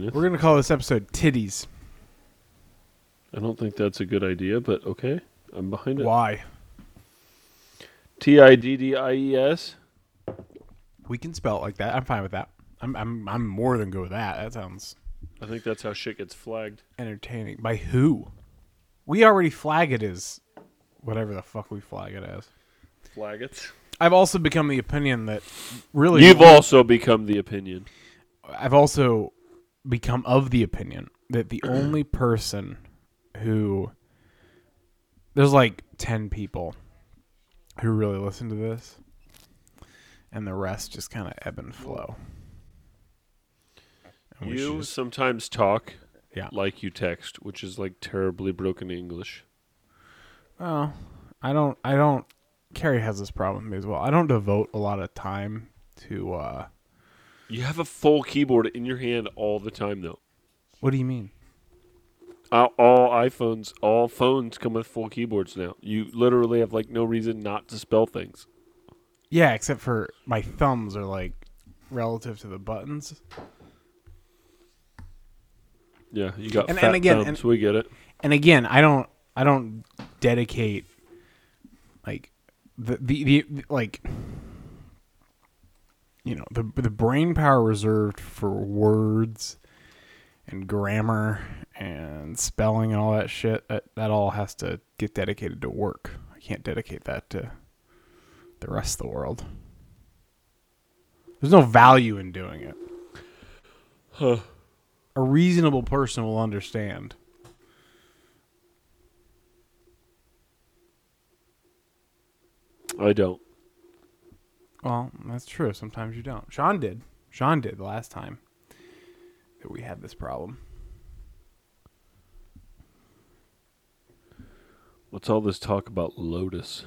We're gonna call this episode "Titties." I don't think that's a good idea, but okay. I'm behind it. Why? T I D D I E S. We can spell it like that. I'm fine with that. I'm I'm I'm more than good with that. That sounds I think that's how shit gets flagged. entertaining. By who? We already flag it as whatever the fuck we flag it as. Flag it. I've also become the opinion that really You've also become the opinion. I've also become of the opinion that the only person who there's like 10 people who really listen to this and the rest just kind of ebb and flow. And You just- sometimes talk Yeah. like you text, which is like terribly broken English. well, I don't I don't Carrie has this problem as well. I don't devote a lot of time to uh You have a full keyboard in your hand all the time, though. what do you mean? All, all iPhones, all phones come with full keyboards now. You literally have like no reason not to spell things. Yeah, except for my thumbs are like relative to the buttons. Yeah, you got And- fat and again, thumbs. we get it. and again, I don't I don't dedicate like the, the, the- like you know the the brain power reserved for words and grammar and spelling and all that shit that that all has to get dedicated to work. I can't dedicate that to the rest of the world. There's no value in doing it. Huh. A reasonable person will understand. I don't. Well, that's true. Sometimes you don't. Sean did. Sean did the last time that we had this problem. What's all this talk about Lotus?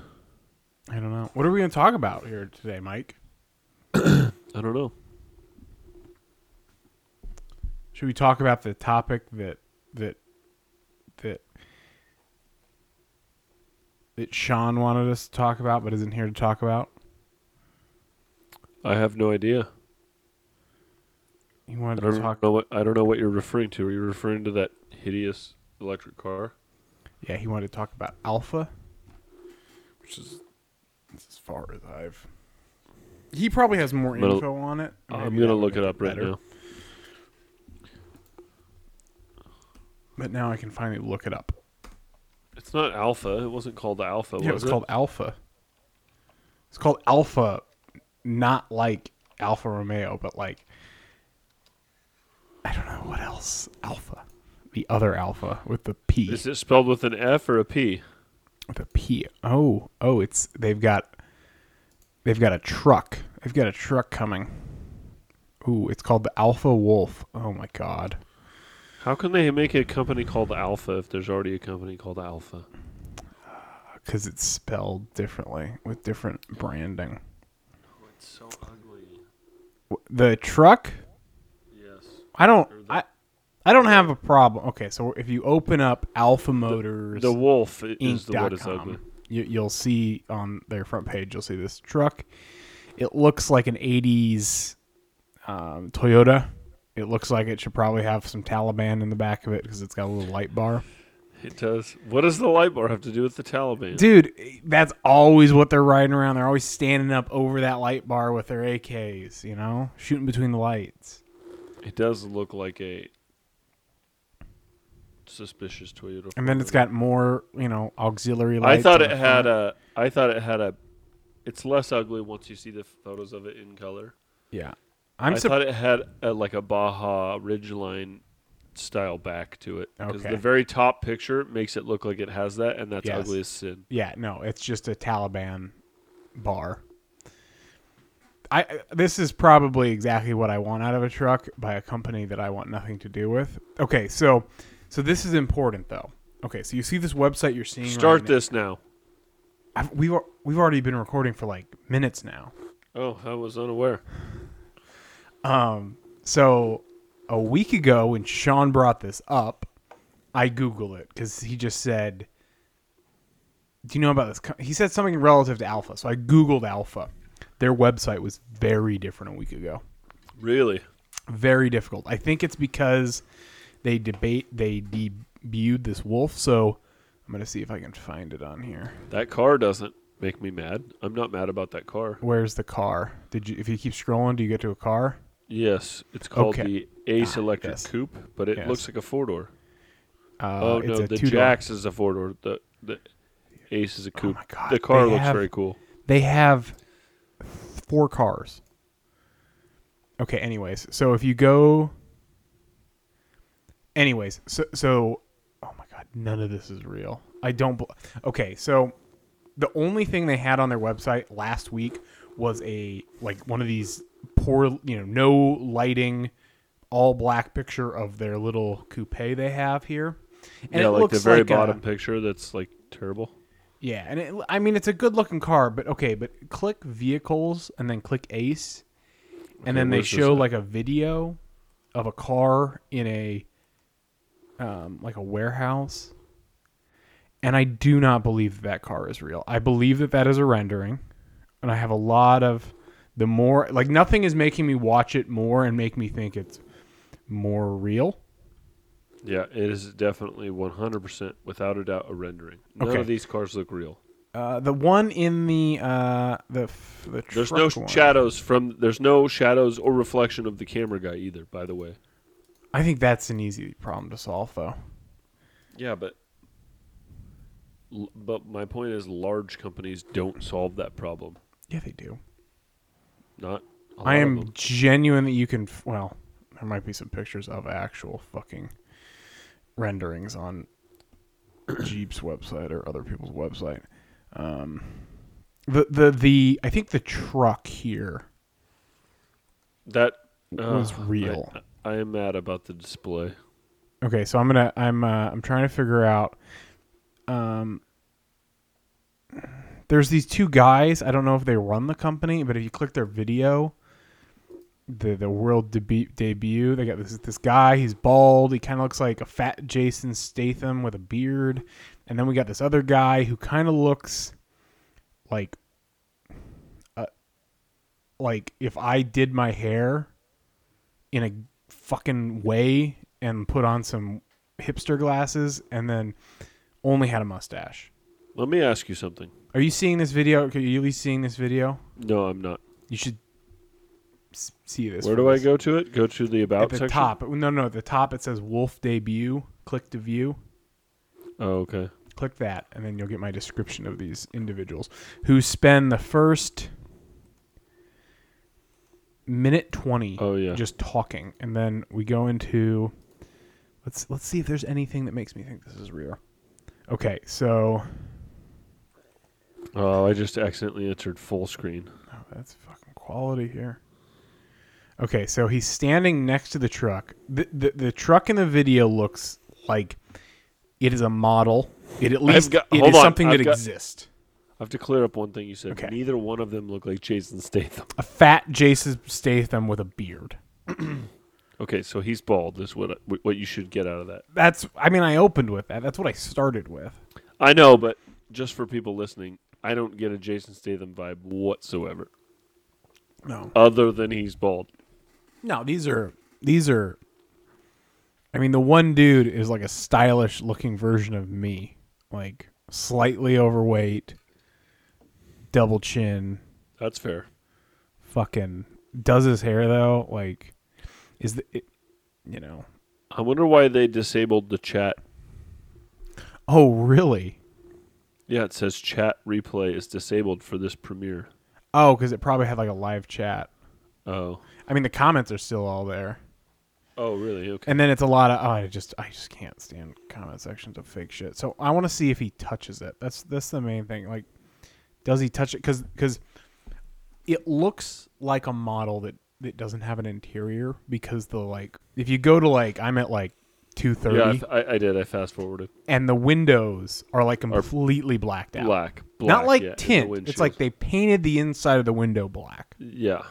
I don't know. What are we going to talk about here today, Mike? I don't know. Should we talk about the topic that that that that Sean wanted us to talk about but isn't here to talk about? I have no idea. He I wanted to don't talk. know what I don't know what you're referring to. Are you referring to that hideous electric car? Yeah, he wanted to talk about Alpha, which is that's as far as I've. He probably has more I'm gonna- info on it. I'm gonna look it up right better. now. But now I can finally look it up. It's not Alpha. It wasn't called Alpha. Yeah, was it's it? called Alpha. It's called Alpha, not like Alfa Romeo, but like I don't know what else. Alpha, the other Alpha with the P. Is it spelled with an F or a P? with a P. Oh, oh, it's they've got they've got a truck. They've got a truck coming. Ooh, it's called the Alpha Wolf. Oh my god. How can they make a company called Alpha if there's already a company called Alpha? Uh, because it's spelled differently with different branding. It's so ugly. The truck Yes. I don't. The- I I don't have a problem. Okay, so if you open up Alpha Motors The wolf i- is the what is ugly. you, you'll see on their front page. You'll see this truck. It looks like an '80s um, Toyota. It looks like it should probably have some Taliban in the back of it because it's got a little light bar. It does. What does the light bar have to do with the Taliban? Dude, that's always what they're riding around. They're always standing up over that light bar with their AKs. You know, shooting between the lights. It does look like a suspicious Toyota. And then it's 4Runner. got more, you know, auxiliary lights. I thought it had a. I thought it had a. It's less ugly once you see the photos of it in color. Yeah, I'm i surprised. thought it had a, like a Baja Ridgeline style back to it because Okay. the very top picture makes it look like it has that, and that's Yes. ugly as sin. Yeah, no, it's just a Taliban bar. I this is probably exactly what I want out of a truck by a company that I want nothing to do with. Okay, so so this is important though. Okay, so you see this website you're seeing. Start right this now. Now. I've, we've we've already been recording for like minutes now. Oh, I was unaware. Um, so a week ago when Sean brought this up, I Googled it because he just said, "Do you know about this?" co-" He said something relative to Alpha, so I Googled Alpha. Their website was very different a week ago. Really? Very difficult. I think it's because they debate they debuted this wolf. So I'm gonna see if I can find it on here. That car doesn't make me mad. I'm not mad about that car. Where's the car? Did you? If you keep scrolling, do you get to a car? Yes, it's called Okay. the Ace Ah, Electric yes. Coupe, but it Yes. looks like a four door. Uh, oh no, the two-door. Jax is a four door. The the Ace is a Oh coupe. my god! the car they looks have, very cool. They have four cars. Okay. Anyways, so if you go. Anyways, so so, oh my god, none of this is real. I don't. bel okay, so the only thing they had on their website last week was a like one of these poor, you know, no lighting, all black picture of their little coupe they have here. And yeah, it like looks the very like a- bottom picture that's like terrible. yeah, and it, I mean it's a good looking car, but okay, but click vehicles and then click Ace, and Okay, then they show like a video of a car in a um, like a warehouse, and I do not believe that, that car is real. I believe that that is a rendering, and I have a lot of the more like nothing is making me watch it more and make me think it's more real. Yeah, it is definitely 100% without a doubt a rendering. None Okay. of these cars look real. Uh, the one in the uh, the f- the There's no one- shadows from there's no shadows or reflection of the camera guy either, by the way. I think that's an easy problem to solve, though. Yeah, but but my point is large companies don't solve that problem. Yeah, they do. Not a I am genuine that you can. Well, there might be some pictures of actual fucking renderings on Jeep's website or other people's website. Um, the the the I think the truck here that was uh, real. I, I am mad about the display. Okay, so I'm gonna I'm uh, I'm trying to figure out. Um, there's these two guys. I don't know if they run the company, but if you click their video, the the world debu- debut, they got this this guy. He's bald. He kind of looks like a fat Jason Statham with a beard, and then we got this other guy who kind of looks like, uh, like if I did my hair in a fucking way and put on some hipster glasses and then only had a mustache. Let me ask you something. Are you seeing this video? Are you at least seeing this video? No, I'm not. You should s- see this. Where do I go to it? Go to the about At the section. top. No, no, at the top it says Wolf Debut. Click to view. Oh, okay. Click that, and then you'll get my description of these individuals who spend the first minute twenty Oh yeah. just talking, and then we go into let's let's see if there's anything that makes me think this is real. Okay, so oh, I just accidentally entered full screen. oh, that's fucking quality here. Okay, so he's standing next to the truck. The, the the truck in the video looks like it is a model. It at least got- it is on, something I've that got- exists. I have to clear up one thing you said. Okay. Neither one of them look like Jason Statham. A fat Jason Statham with a beard. Okay, so he's bald. Is what what you should get out of that. That's I mean I opened with that. That's what I started with. I know, but just for people listening, I don't get a Jason Statham vibe whatsoever, No. other than he's bald. No, these are these are. I mean, the one dude is like a stylish looking version of me, like slightly overweight, double chin, That's fair. fucking does his hair though. Like, is the it, you know? I wonder why they disabled the chat. Oh, really? Yeah, it says chat replay is disabled for this premiere. Oh, because it probably had like a live chat. Oh. I mean, the comments are still all there, Oh, really? Okay. and then it's a lot of. Oh, I just I just can't stand comment sections of fake shit. So I want to see if he touches it. That's that's the main thing. Like, does he touch it? Because because it looks like a model that that doesn't have an interior. Because the like, if you go to like, I'm at like two thirty, Yeah, I, I, I did. I fast forwarded. and the windows are like completely blacked out. Black, black. Not like yeah, tint. It's like they painted the inside of the window black. Yeah.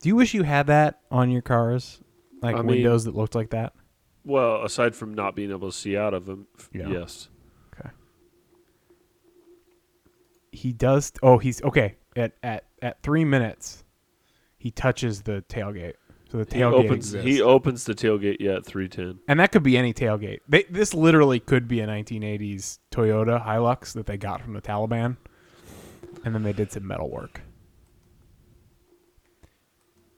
Do you wish you had that on your cars? Like I mean- windows that looked like that? Well, aside from not being able to see out of them, Yeah. yes. Okay. He does oh he's okay. At at at three minutes he touches the tailgate. So the He tailgate opens exists. he opens the tailgate yeah at 310. and that could be any tailgate. They, this literally could be a 1980s Toyota Hilux that they got from the Taliban, and then they did some metal work.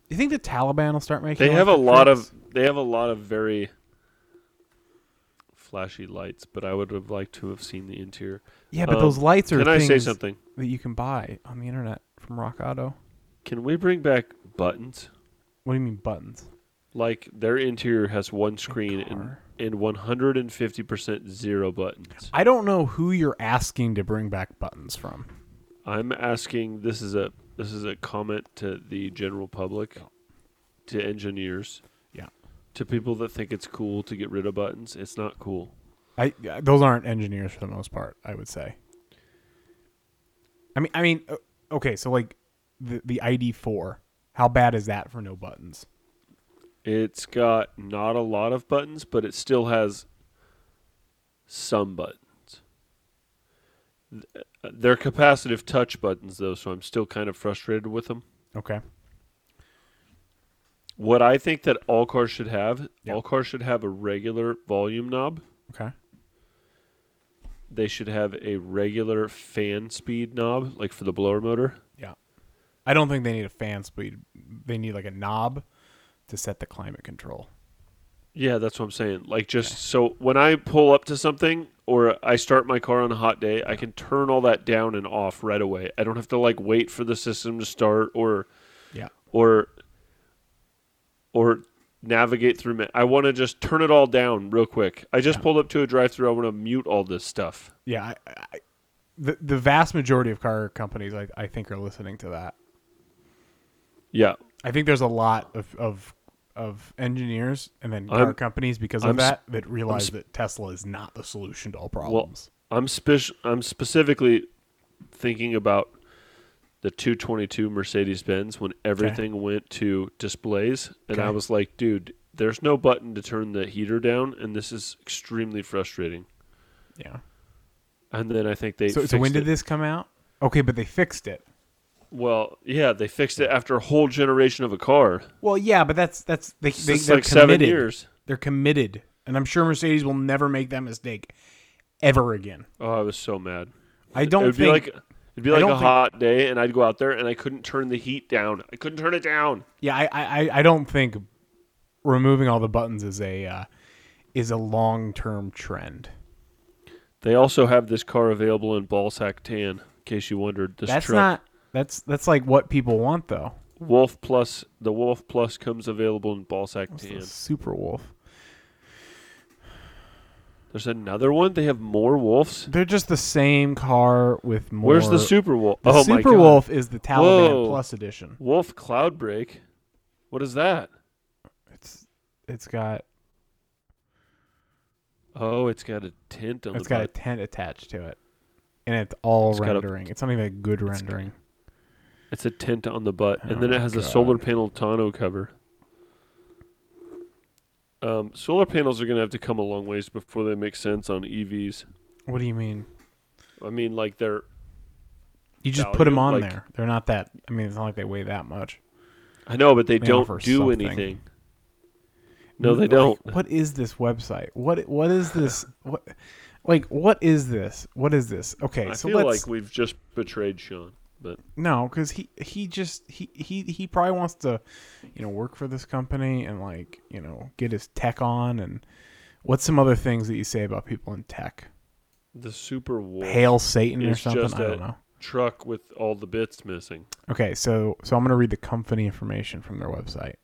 You think the Taliban will start making? They have a lot of they have a lot of very flashy lights, but I would have liked to have seen the interior. Yeah, but um, those lights are Can I say something? that you can buy on the internet from Rock Auto. Can we bring back buttons? What do you mean buttons? Like their interior has one screen and, and 150% zero buttons. I don't know who you're asking to bring back buttons from. I'm asking this is a this is a comment to the general public, to engineers, Yeah. to people that think it's cool to get rid of buttons. It's not cool. I those aren't engineers for the most part. I would say. I mean, I mean, uh, okay, so like the the ID four, how bad is that for no buttons? It's got not a lot of buttons, but it still has some buttons. Uh, They're capacitive touch buttons, though, so I'm still kind of frustrated with them. Okay, What I think that all cars should have, Yeah. all cars should have a regular volume knob. okay, They should have a regular fan speed knob, like for the blower motor. I don't think they need a fan speed. They need like a knob to set the climate control. Yeah, that's what I'm saying. Like just so when I pull up to something or I start my car on a hot day, I can turn all that down and off right away. I don't have to like wait for the system to start or Yeah, or or navigate through me. I want to just turn it all down real quick. I just Yeah. pulled up to a drive-through. I want to mute all this stuff. yeah. I, I, the the vast majority of car companies, I, I think, are listening to that. Yeah. I think there's a lot of of, of engineers and then car I'm- companies because of I'm that that realize sp- that Tesla is not the solution to all problems. I'm spec- I'm specifically thinking about the 222 Mercedes Benz when everything went to displays, and I was like, dude, there's no button to turn the heater down, and this is extremely frustrating. yeah. And then I think they So, so when did it. this come out? Okay, but they fixed it. Well, yeah, they fixed it after a whole generation of a car. Well, yeah, but that's that's they, they, they're like seven committed. years. They're committed, and I'm sure Mercedes will never make that mistake ever again. Oh, I was so mad. I don't it would think. be like it'd be like a think- hot day, and I'd go out there and I couldn't turn the heat down. I couldn't turn it down. yeah, I, I I don't think removing all the buttons is a uh, is a long term trend. They also have this car available in ballsack tan. In case you wondered, this That's truck not. That's that's like what people want though. Wolf Plus. The Wolf Plus comes available in ballsack tan. Super Wolf. There's another one. They have more Wolves. They're just the same car with more. Where's the Super Wolf? The oh my Super god! Wolf is the Taliban Whoa. Plus edition. Wolf Cloud Break. What is that? It's it's got Oh, it's got a tint on it's got a tent attached to it, and it's all It's got a- rendering. it's not even a good rendering. It's a tint on the butt, and Oh then it has a solar panel tonneau cover. Um, solar panels are going to have to come a long ways before they make sense on EVs. What do you mean? I mean, like they're You just put them on like- there. They're not that. I mean, it's not like they weigh that much. I know, but they, They don't offer do something. anything. No, they Like, don't. what is this website? What what is this? What like what is this? What is this? Okay, I so feel let's like we've just betrayed Sean. But no, because he he just he he he probably wants to, you know, work for this company and like you know get his tech on and what's some other things that you say about people in tech? the Super Wolf Hail Satan or something? I don't know. truck with all the bits missing. Okay, so so I'm gonna read the company information from their website.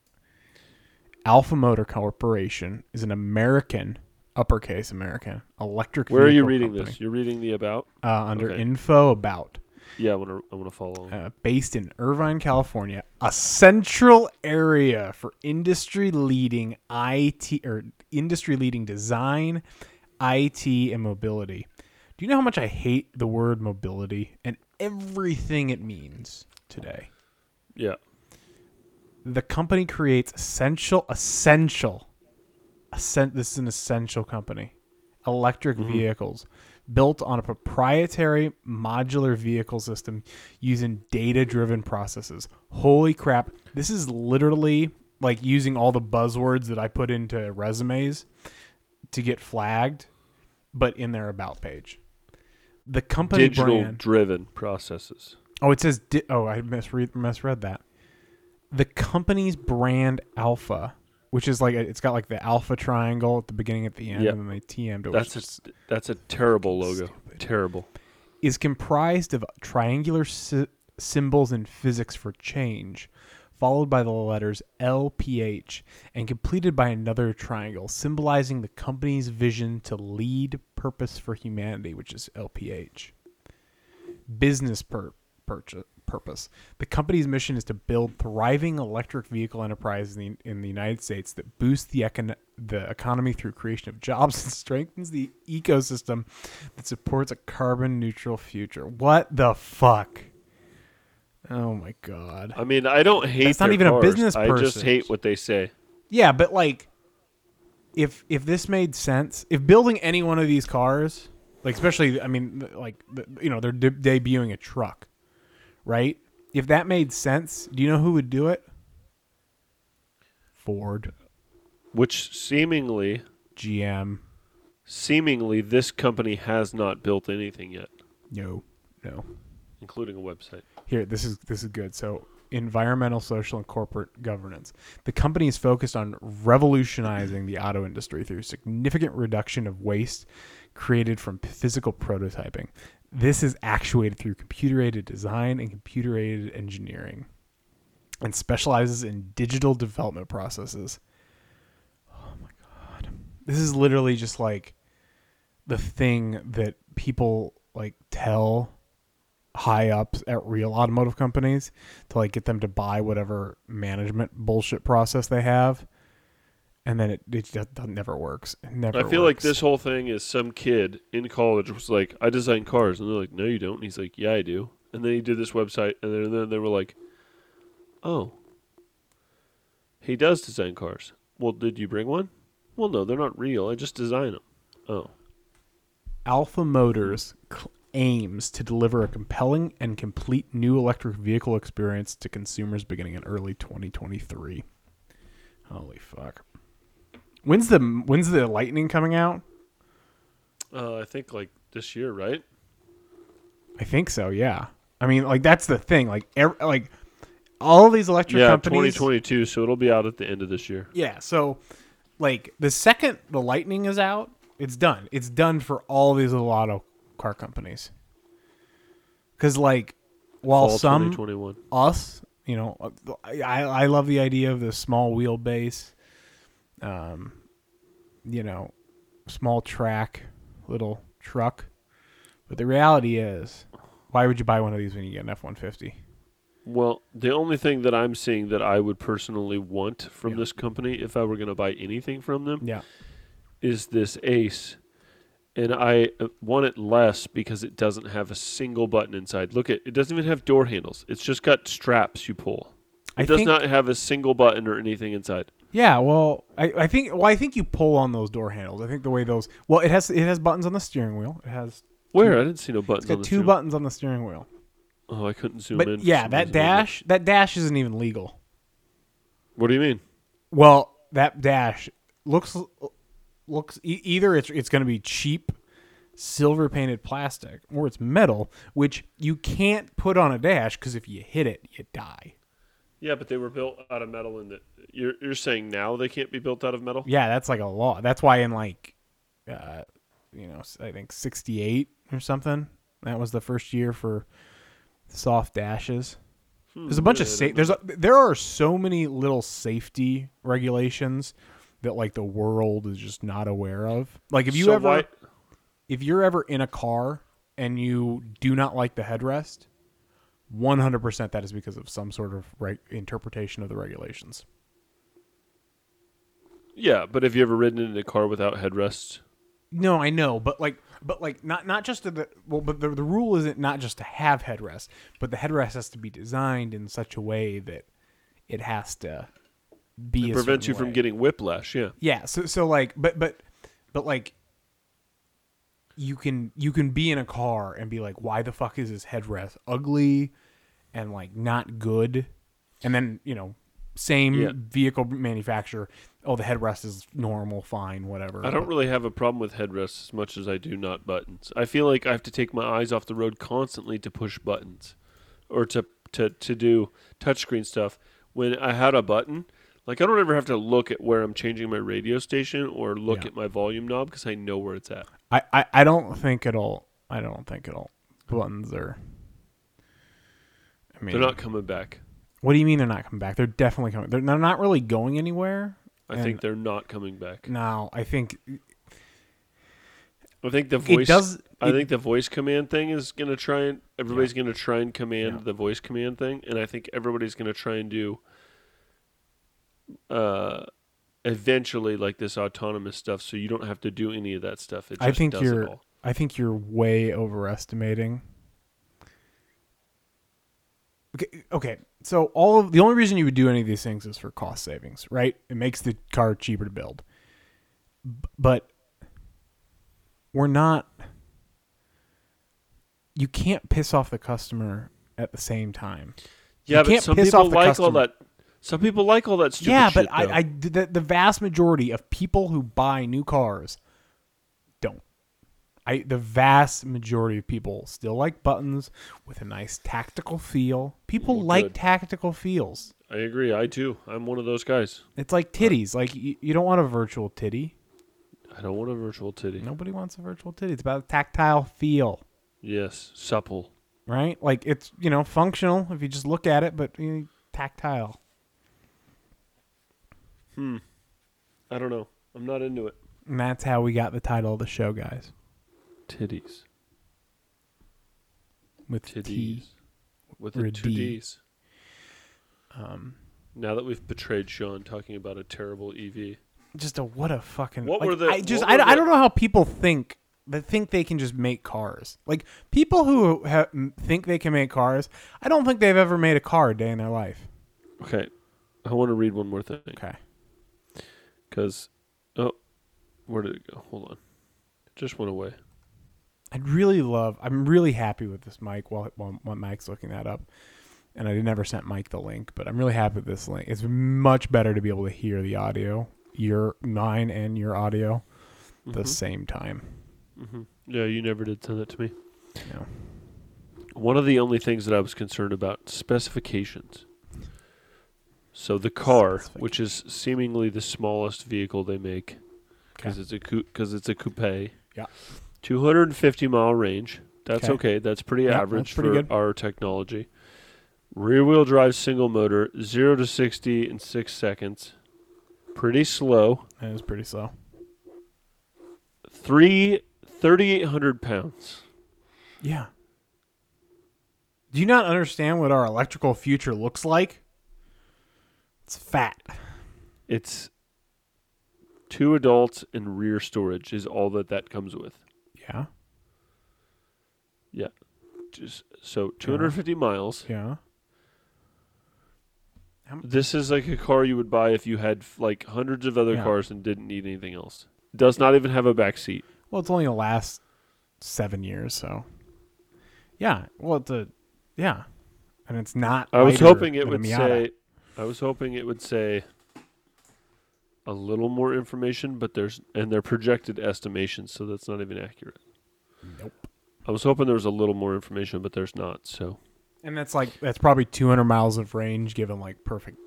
Alpha Motor Corporation is an American, uppercase American, electric. Where are you reading company, this? You're reading the about. Uh, under Okay. info about, Yeah, I want to. I want to follow. uh, based in Irvine, California, a central area for industry leading IT or industry leading design, IT, and mobility. Do you know how much I hate the word mobility and everything it means today? yeah, the company creates essential essential essen- this is an essential company electric vehicles built on a proprietary modular vehicle system using data driven processes holy crap this is literally like using all the buzzwords that I put into resumes to get flagged, but in their about page. The company Digital brand. driven processes. Oh, it says. Di- oh, I misread misread that. The company's brand alpha, which is like a, it's got like the alpha triangle at the beginning at the end, Yep. and then they TM'd. That's a that's a terrible logo. Terrible. is comprised of triangular sy- symbols in physics for change, followed by the letters LPH, and completed by another triangle symbolizing the company's vision to lead purpose for humanity, which is LPH. Business pur- purchase, purpose. The company's mission is to build thriving electric vehicle enterprises in the, in the United States that boost the, econ- the economy through creation of jobs and strengthens the ecosystem that supports a carbon neutral future. What the fuck? Oh my god. I mean, I don't hate. That's not even a cars. business I just hate what they say. Yeah, but like if if this made sense, if building any one of these cars, like especially I mean like you know, they're de- debuting a truck, right? If that made sense, do you know who would do it? Ford, Which seemingly, GM. seemingly, this company has not built anything yet, No. No. including a website. Here, this is this is good. So, environmental, social, and corporate governance. The company is focused on revolutionizing the auto industry through significant reduction of waste created from physical prototyping. This is actuated through computer-aided design and computer-aided engineering, and specializes in digital development processes. Oh my god, this is literally just like the thing that people like tell high ups at real automotive companies to like get them to buy whatever management bullshit process they have and then it, it that never works it never I feel like this whole thing is some kid in college was like, "I design cars," and they're like, "No, you don't." And he's like, "Yeah, I do." And then he did this website, and then, and then they were like, "Oh, he does design cars." Well, did you bring one? Well, no, they're not real. I just design them. Oh, alpha motors cl- aims to deliver a compelling and complete new electric vehicle experience to consumers beginning in early 2023 holy fuck when's the when's the lightning coming out uh, I think like this year, right? i think so yeah i mean like that's the thing like like all these electric yeah, companies 2022. So it'll be out at the end of this year. Yeah, so like the second the lightning is out, it's done. It's done for all these little auto car companies. Cuz like while Fall some us, you know, I I love the idea of the small wheelbase um you know, small track little truck. But the reality is, why would you buy one of these when you get an F150? Well, the only thing that I'm seeing that I would personally want from Yeah. this company, if I were going to buy anything from them, Yeah. is this Ace, and I uh, want it less because it doesn't have a single button inside. Look at it; doesn't even have door handles. It's just got straps you pull. It I does not have a single button or anything inside. Yeah, well, I, I think well, I think you pull on those door handles. I think the way those well, it has it has buttons on the steering wheel. It has Where I didn't see no it's buttons on got two steering- buttons on the steering wheel. Oh, I couldn't zoom But in. yeah, that dash that dash isn't even legal. What do you mean? Well, that dash looks looks e- either it's it's going to be cheap silver painted plastic or it's metal, which you can't put on a dash because if you hit it, you die. Yeah, but they were built out of metal, and that you're you're saying now they can't be built out of metal. Yeah, that's like a law. That's why in like, uh, you know, I think '68 or something. That was the first year for soft dashes. There's a bunch of Hmm, Yeah, I safe. There's a, there are so many little safety regulations that like the world is just not aware of. Like if you So ever, why- if you're ever in a car and you do not like the headrest, 100% that is because of some sort of interpretation of the regulations. Yeah, but have you ever ridden in a car without headrests? No, I know, but like, but like, not not just to the well, but the the rule isn't not just to have headrests, but the headrest has to be designed in such a way that it has to be a prevents you from getting whiplash. Yeah. Yeah, so so like, but but but like, you can you can be in a car and be like, why the fuck is this headrest ugly and like not good, and then you know same Yeah. vehicle manufacturer. Oh, the headrest is normal, fine, whatever. I don't really have a problem with headrests as much as I do not buttons. I feel like I have to take my eyes off the road constantly to push buttons or to to to do touchscreen stuff. When I had a button, like I don't ever have to look at where I'm changing my radio station or look Yeah. at my volume knob because I know where it's at. I, I, I don't think it'll. I don't think it'll. Buttons are. I mean, They're not coming back. What do you mean they're not coming back? They're definitely coming. They're, they're not really going anywhere. I think they're not coming back. Now, I think I think the voice. it does. I think the voice command thing is gonna try and everybody's gonna try and command Yeah. the voice command thing, and I think everybody's gonna try and do uh eventually like this autonomous stuff, so you don't have to do any of that stuff. It just I think you're. all. I think you're way overestimating. Okay, okay, so all of the only reason you would do any of these things is for cost savings, right? It makes the car cheaper to build. But we're not you can't piss off the customer at the same time. Yeah, You but can't some piss people off the like all customer. that. Some people like all that stupid yeah, shit. but I. I the, the vast majority of people who buy new cars don't. I the vast majority of people still like buttons with a nice tactical feel. People Well, like good. tactical feels. I agree. I too. I'm one of those guys. It's like titties. Like you, you don't want a virtual titty. I don't want a virtual titty. Nobody wants a virtual titty. It's about a tactile feel, Yes, supple. right? Like it's you know functional if you just look at it, but you know, tactile. Hmm. I don't know. I'm not into it. And that's how we got the title of the show, guys. Titties. With Titties. T. With or the two D. D's. Um, Now that we've betrayed Sean talking about a terrible E EV. just a what a fucking What like, were the- I just what I, were I don't know how people think that think they can just make cars like people who ha- think they can make cars I don't think they've ever made a car a day in their life Okay. I want to read one more thing. okay Because, oh, where did it go? Hold on. It just went away. I'd really love I'm really happy with this mic while, while, while Mike's looking that up and I never sent Mike the link but I'm really happy with this link it's much better to be able to hear the audio your mine and your audio at the same time Mhm. Yeah, you never did send it to me. know One of the only things that I was concerned about specifications. So the car, which is seemingly the smallest vehicle they make, because it's a because it's a coupe. Yeah. 250 mile range. That's Okay. okay. That's pretty Yeah, average that's pretty for good. our technology. Rear wheel drive single motor, zero to 60 in six seconds. Pretty slow. it was pretty slow Three 3,800 pounds. Yeah. Do you not understand what our electrical future looks like? It's fat. It's two adults and rear storage is all that that comes with. Yeah. Yeah. Just so 250 miles. Yeah. This is like a car you would buy if you had like hundreds of other Yeah. cars and didn't need anything else. Does not even have a back seat. Well, it's only gonna last seven years, so. Yeah. Well, it's a. Yeah. And it's not. I was hoping it would say I was hoping it would say a little more information, but there's and they're projected estimations, so that's not even accurate. Nope. I was hoping there was a little more information, but there's not. So And that's like that's probably 200 miles of range given like perfect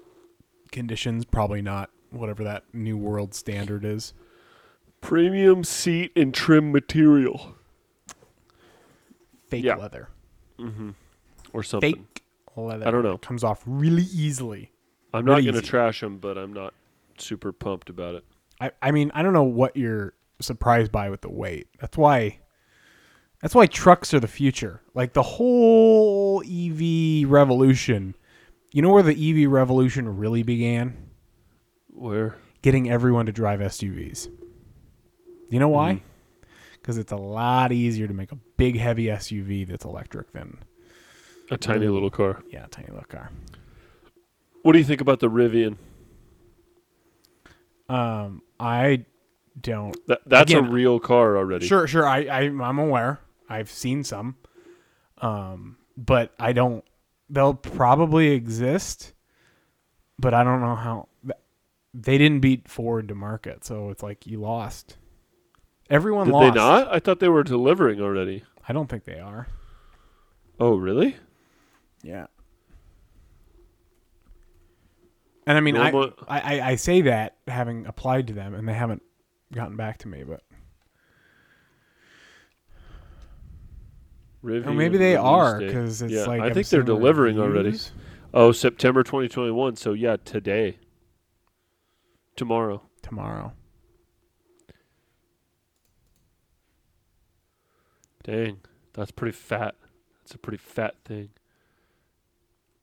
conditions. Probably not whatever that new world standard is. premium seat and trim material. Fake Yeah. leather. Mm-hmm. Or something. Fake leather. I don't know. Comes off really easily. I'm not going to trash them, but I'm not super pumped about it. I, I mean, I don't know what you're surprised by with the weight. That's why that's why trucks are the future. Like the whole EV revolution. You know where the EV revolution really began? Where? Getting everyone to drive SUVs. You know why? Mm. Because it's a lot easier to make a big heavy SUV that's electric than A tiny little car. yeah, a tiny little car. What do you think about the Rivian? Um, I don't That that's Again, a real car already. Sure, sure. I, I I'm aware. I've seen some, um, but I don't. They'll probably exist, but I don't know how they didn't beat Ford to market, so it's like you lost. Everyone Did lost. they not? I thought they were delivering already. I don't think they are. Oh, really? Yeah. And I mean, I, I, I, say that having applied to them, and they haven't gotten back to me. But maybe they are because it's yeah, like I I'm think they're delivering already. Oh, September 2021. So yeah, today. Tomorrow. tomorrow. Dang, that's pretty fat. That's a pretty fat thing.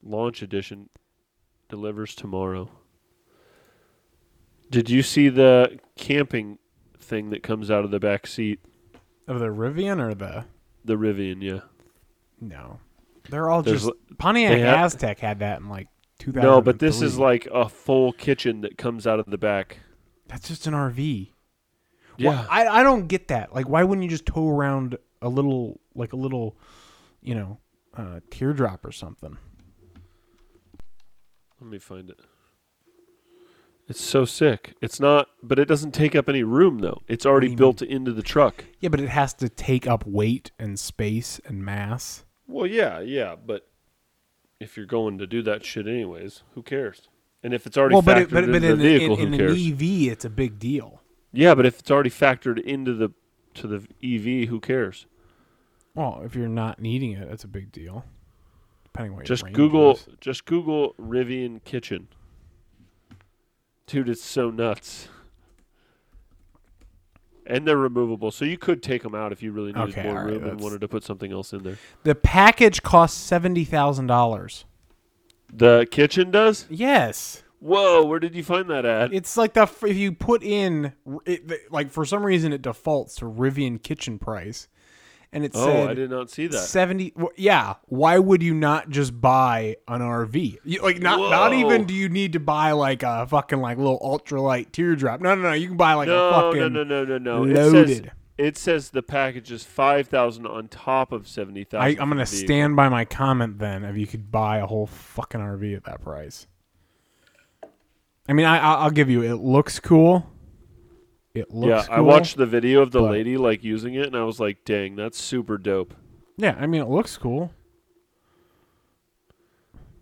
Launch edition delivers tomorrow. Did you see the camping thing that comes out of the back seat? Of the Rivian or the The Rivian, yeah. no, they're all There's just Pontiac they Aztek had that in like 2000. No, but this is like a full kitchen that comes out of the back. that's just an RV. Yeah. I I don't get that. Like, why wouldn't you just tow around a little, like a little, you know, uh, teardrop or something? Let me find it. It's so sick. It's not, but it doesn't take up any room though. It's already built into the truck. Yeah, but it has to take up weight and space and mass. Well, yeah, yeah, but if you're going to do that shit anyways, who cares? And if it's already well, but factored it, but, into but the in, vehicle, in, in who an cares? EV, it's a big deal. yeah, but if it's already factored into the to the EV, who cares? Well, if you're not needing it, it's a big deal. Depending what Just Google, is. just Google Rivian kitchen. Dude, it's so nuts. And they're removable, so you could take them out if you really needed Okay, more right, room and wanted to put something else in there. The package costs seventy thousand dollars. The kitchen does? Yes, Whoa, where did you find that at? it's like the if you put in it, like for some reason it defaults to Rivian kitchen price, and it oh, said I did not see that. Seventy, well, yeah. Why would you not just buy an RV? You, like, not not even do you need to buy like a fucking like little ultralight teardrop? No, no, no. You can buy like a no, fucking no, no, no, no, no. It says, loaded. it says the package is five thousand on top of seventy thousand. I'm gonna stand by my comment then. If you could buy a whole fucking RV at that price, I mean, I- I'll give you. It looks cool. It looks. Yeah, I watched the video of the but- lady like using it, and I was like, "Dang, that's super dope." Yeah, I mean, it looks cool.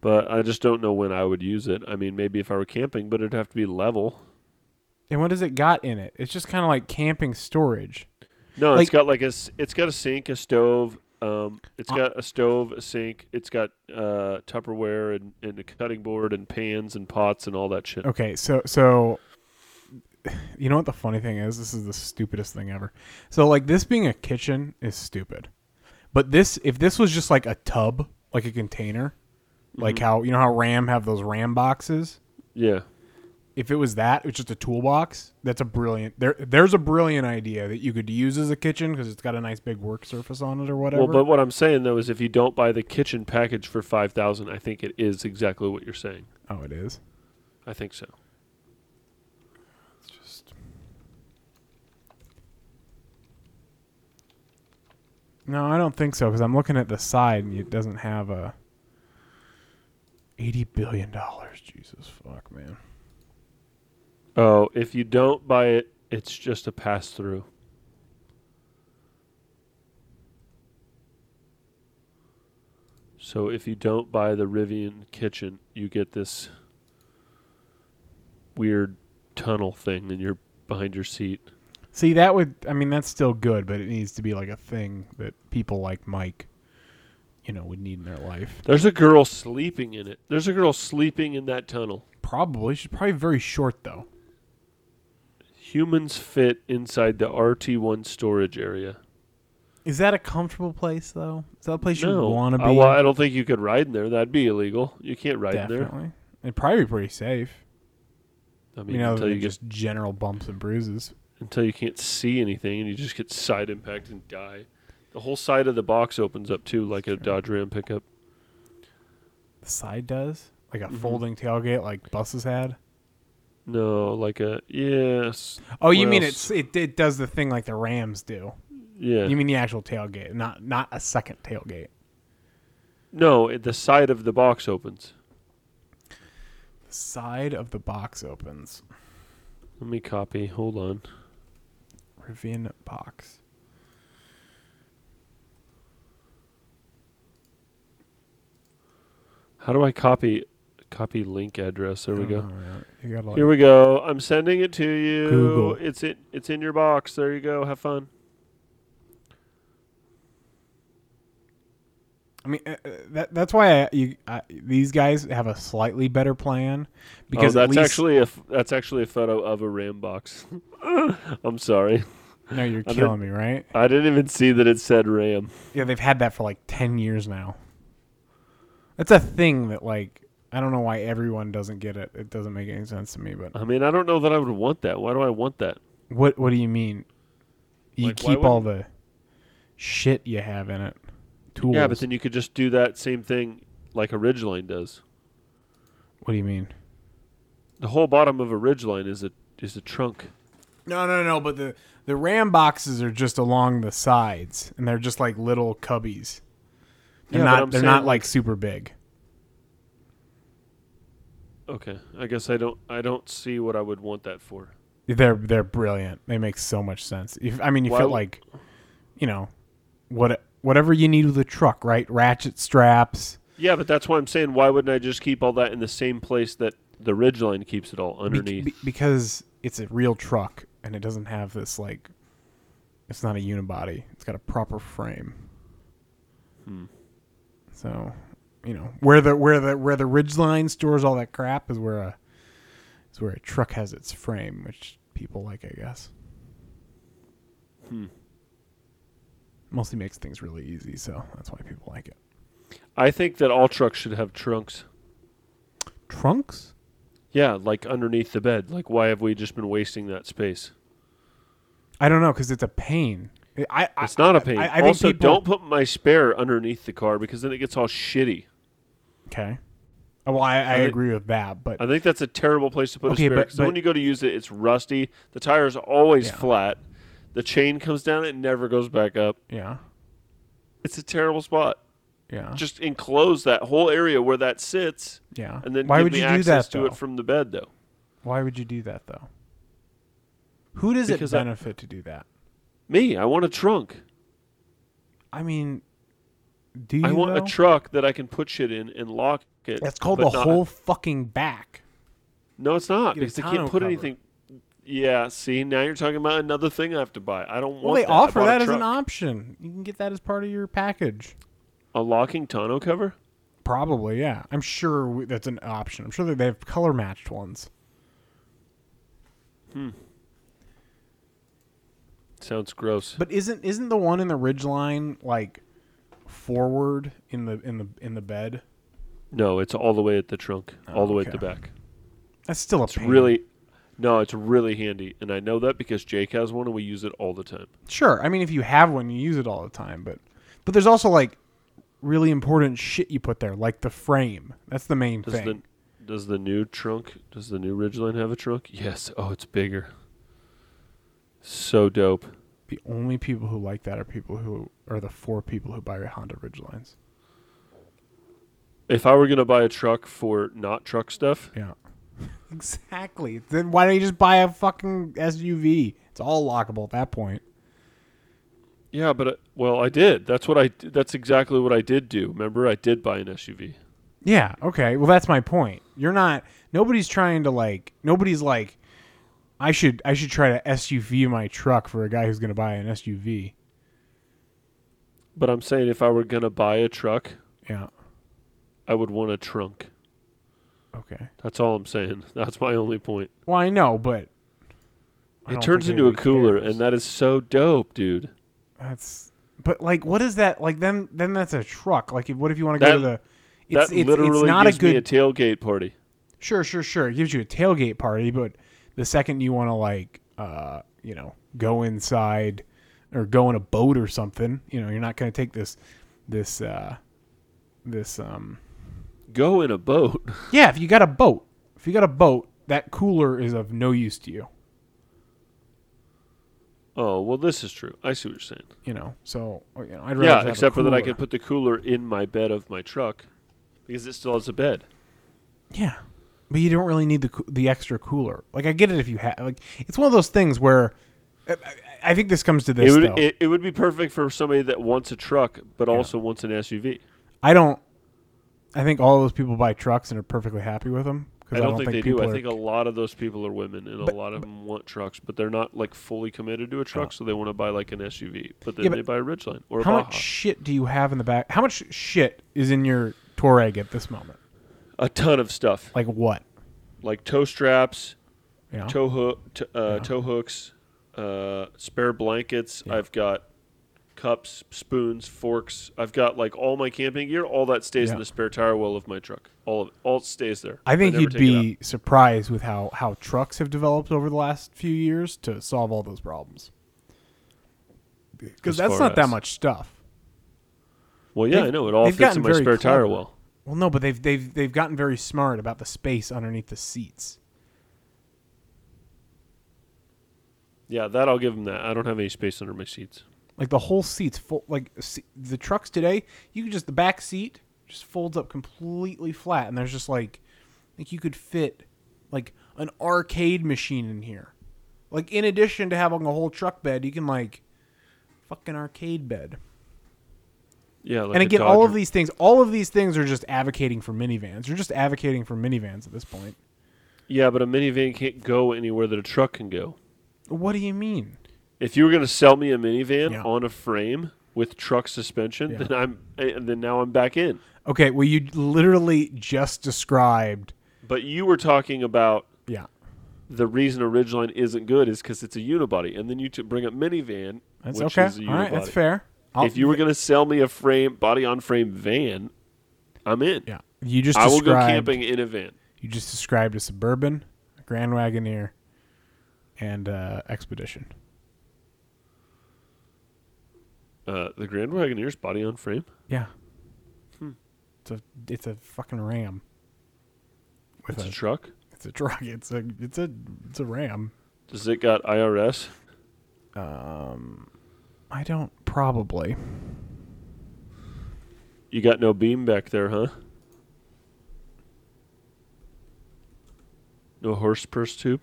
But I just don't know when I would use it. I mean, maybe if I were camping, but it'd have to be level. And what does it got in it? It's just kind of like camping storage. No, Like- it's got like a, it's got a sink, a stove. Um, it's Uh, got a stove, a sink. It's got uh Tupperware and, and a cutting board and pans and pots and all that shit. Okay, so so you know what the funny thing is? This is the stupidest thing ever. So like this being a kitchen is stupid. But this if this was just like a tub, like a container, like mm-hmm. how you know how Ram have those Ram boxes? Yeah. If it was that, it's just a toolbox. That's a brilliant. There, there's a brilliant idea that you could use as a kitchen because it's got a nice big work surface on it or whatever. Well, but what I'm saying though is, if you don't buy the kitchen package for five thousand, I think it is exactly what you're saying. oh, it is. I think so. No, I don't think so because I'm looking at the side and it doesn't have a. Eighty billion dollars, Jesus fuck, man. Oh, if you don't buy it, it's just a pass through. So if you don't buy the Rivian kitchen, you get this weird tunnel thing and you're behind your seat. See, that would. I mean, that's still good, but it needs to be like a thing that people like Mike, you know, would need in their life. There's a girl sleeping in it. There's a girl sleeping in that tunnel. Probably. She's probably very short though. Humans fit inside the RT1 storage area. Is that a comfortable place though? Is that a place you no, want to be? Uh, well, I don't think you could ride in there. That'd be illegal. You can't ride in there. Definitely. It'd probably be pretty safe. I mean, you know, until than you get just general bumps and bruises. Until you can't see anything and you just get side impact and die. The whole side of the box opens up too, like a Dodge Ram pickup. The side does like a Mhm. folding tailgate, like buses had. No, like a yes. Oh, you What mean else? it's it, it does the thing like the Rams do? Yeah. You mean the actual tailgate, not not a second tailgate. no, it, the side of the box opens. The side of the box opens. Let me copy. Hold on. Rivian box. How do I copy copy link address? There we go. Oh, yeah. You gotta, like, Here we go. I'm sending it to you. Google. It's it. It's in your box. There you go. Have fun. I mean, uh, uh, that that's why I, you I, these guys have a slightly better plan because oh, that's actually a f- that's actually a photo of a RAM box. I'm sorry. No, you're I'm killing me, right? I didn't even see that it said RAM. Yeah, they've had that for like ten years now. That's a thing that like I don't know why everyone doesn't get it. It doesn't make any sense to me. But I mean, I don't know that I would want that. Why do I want that? what what do you mean? You Like, why keep all the shit you have in it. Tools. Yeah, but then you could just do that same thing like a Ridgeline does. what do you mean? The whole bottom of a Ridgeline is a is a trunk. No, no, no. But the the RAM boxes are just along the sides, and they're just like little cubbies. They're Yeah, not. They're saying, not like super big. Okay, I guess I don't I don't see what I would want that for. They're they're brilliant. They make so much sense. If, I mean, you Why feel like, you know, what whatever you need with a truck, right? Ratchet straps. Yeah, but that's why I'm saying why wouldn't I just keep all that in the same place that the Ridgeline keeps it all Be- underneath? be- because it's a real truck and it doesn't have this like. It's not a unibody. It's got a proper frame. Hmm. So, you know, where the where the where the Ridgeline stores all that crap is where a is where a truck has its frame, which people like, I guess. Hmm. Mostly makes things really easy, so that's why people like it. I think that all trucks should have trunks. Trunks? Yeah, like underneath the bed. Like why have we just been wasting that space? I don't know because it's a pain. I, I It's not a pain. I, I think also, people- don't put my spare underneath the car because then it gets all shitty. Okay. Oh, Well, I, agree with that, but I think that's a terrible place to put Okay, a spare. but- when you go to use it, it's rusty. The tire is always Yeah. flat. The chain comes down, it never goes back up. yeah, It's a terrible spot. Yeah, Just enclose that whole area where that sits, yeah. and then why give would me you do that to though? it from the bed, though. Why would you do that though? Who does Because it I- benefit to do that? Me, I want a trunk. I mean, do you? I want though? a truck that I can put shit in and lock it. That's called the not- whole fucking back. No, it's not because I can't put cover. anything. Yeah, see, now you're talking about another thing I have to buy. I don't Well, want. they that. Offer that as an option. You can get that as part of your package. A locking tonneau cover. Probably, yeah. I'm sure we, that's an option. I'm sure that they have color matched ones. Hmm. Sounds gross. But isn't isn't the one in the ridgeline like forward in the in the in the bed? No, it's all the way at the trunk, all the way at the back. That's still a It's pain. really, no, it's really handy, and I know that because Jake has one, and we use it all the time. sure. I mean, if you have one, you use it all the time. But but there's also like really important shit you put there, like the frame. That's the main Does thing. the does the new trunk? Does the new Ridgeline have a trunk? Yes. Oh, it's bigger. So dope. The only people who like that are people who are the four people who buy Honda Ridgelines. If I were gonna buy a truck for not truck stuff, Yeah. exactly. Then why don't you just buy a fucking SUV? It's all lockable at that point. Yeah, but uh, well, I did. That's what I. That's exactly what I did do. Remember, I did buy an SUV. Yeah, okay. Well, that's my point. You're not nobody's trying to like nobody's like I should I should try to SUV my truck for a guy who's going to buy an SUV. But I'm saying if I were gonna buy a truck, Yeah. I would want a trunk. Okay. That's all I'm saying. That's my only point. Well, I know, but I It turns into a cooler, cares. and that is so dope, dude. That's but like what is that? Like then then that's a truck. Like what if you want to go to the it's, that it's, literally it's not a gives me a tailgate party. Sure, sure, sure. It gives you a tailgate party, but the second you want to like, uh, you know, go inside or go in a boat or something, you know, you're not going to take this, this, uh, this, um, Go in a boat. yeah. If you got a boat, if you got a boat, that cooler is of no use to you. Oh well, this is true. I see what you're saying. You know, so oh, you know, I'd rather Yeah, have a except for that I cooler. can put the cooler in my bed of my truck because it still has a bed. Yeah, but you don't really need the coo- the extra cooler. Like I get it if you have like it's one of those things where I, I- I think this comes to this It though. would it, it would be perfect for somebody that wants a truck but also wants an SUV. I don't. I think all those people buy trucks and are perfectly happy with them. I Because don't, think, they do. I think a lot of those people are women, and But- a lot of them want trucks, but they're not like fully committed to a truck, Oh. so they want to buy like an SUV. But then Yeah, but they buy a Ridgeline or a how much shit do you have in the back? How much shit is in your Touareg at this moment? a ton of stuff Like what? like tow straps, know? tow hook, t- uh, Yeah. tow hooks, uh, spare blankets. Yeah. I've got cups, spoons, forks. I've got like all my camping gear. All that stays in the spare tire well of my truck. All of it, all stays there. I think never you'd take it out. be surprised with how how trucks have developed over the last few years to solve all those problems. Because that's not that much stuff. Well, yeah, they've- I know it all fits in my spare tire well. Well, no, but they've they've they've gotten very smart about the space underneath the seats. Yeah, that I'll give them that. I don't have any space under my seats. Like the whole seat's full. Like the trucks today, you can just the back seat just folds up completely flat, and there's just like, like you could fit like an arcade machine in here. Like in addition to having a whole truck bed, you can like fucking arcade bed. Yeah, like and again, all of these things, all of these things are just advocating for minivans. You're just advocating for minivans at this point. Yeah, but a minivan can't go anywhere that a truck can go. What do you mean? If you were going to sell me a minivan Yeah. on a frame with truck suspension, Yeah. then I'm and then now I'm back in. Okay, well, you literally just described. But you were talking about Yeah, the reason a Ridgeline isn't good is because it's a unibody, and then you t- bring up minivan, that's which okay. is a unibody. All right, that's fair. I'll- If you were going to sell me a frame body on frame van, I'm in. yeah, you just I will go camping in a van. You just described a suburban, a Grand Wagoneer, and uh, Expedition. Uh, the Grand Wagoneer's body on frame. Yeah, it's a it's a fucking Ram. With It's a, a truck. it's a truck. It's a it's a it's a Ram. Does it got IRS? Um, I don't probably. You got no beam back there, huh? No horse purse tube.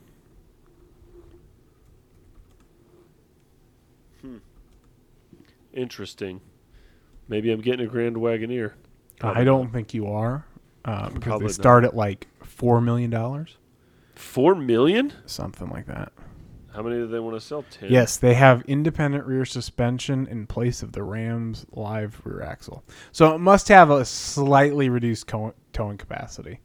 Hmm. Interesting. Maybe I'm getting a Grand Wagoneer. I don't think you are, uh, because Probably they not. start at like four million dollars, Four million? something like that. How many do they want to sell? Ten. Yes, they have independent rear suspension in place of the Ram's live rear axle. So it must have a slightly reduced co- towing capacity.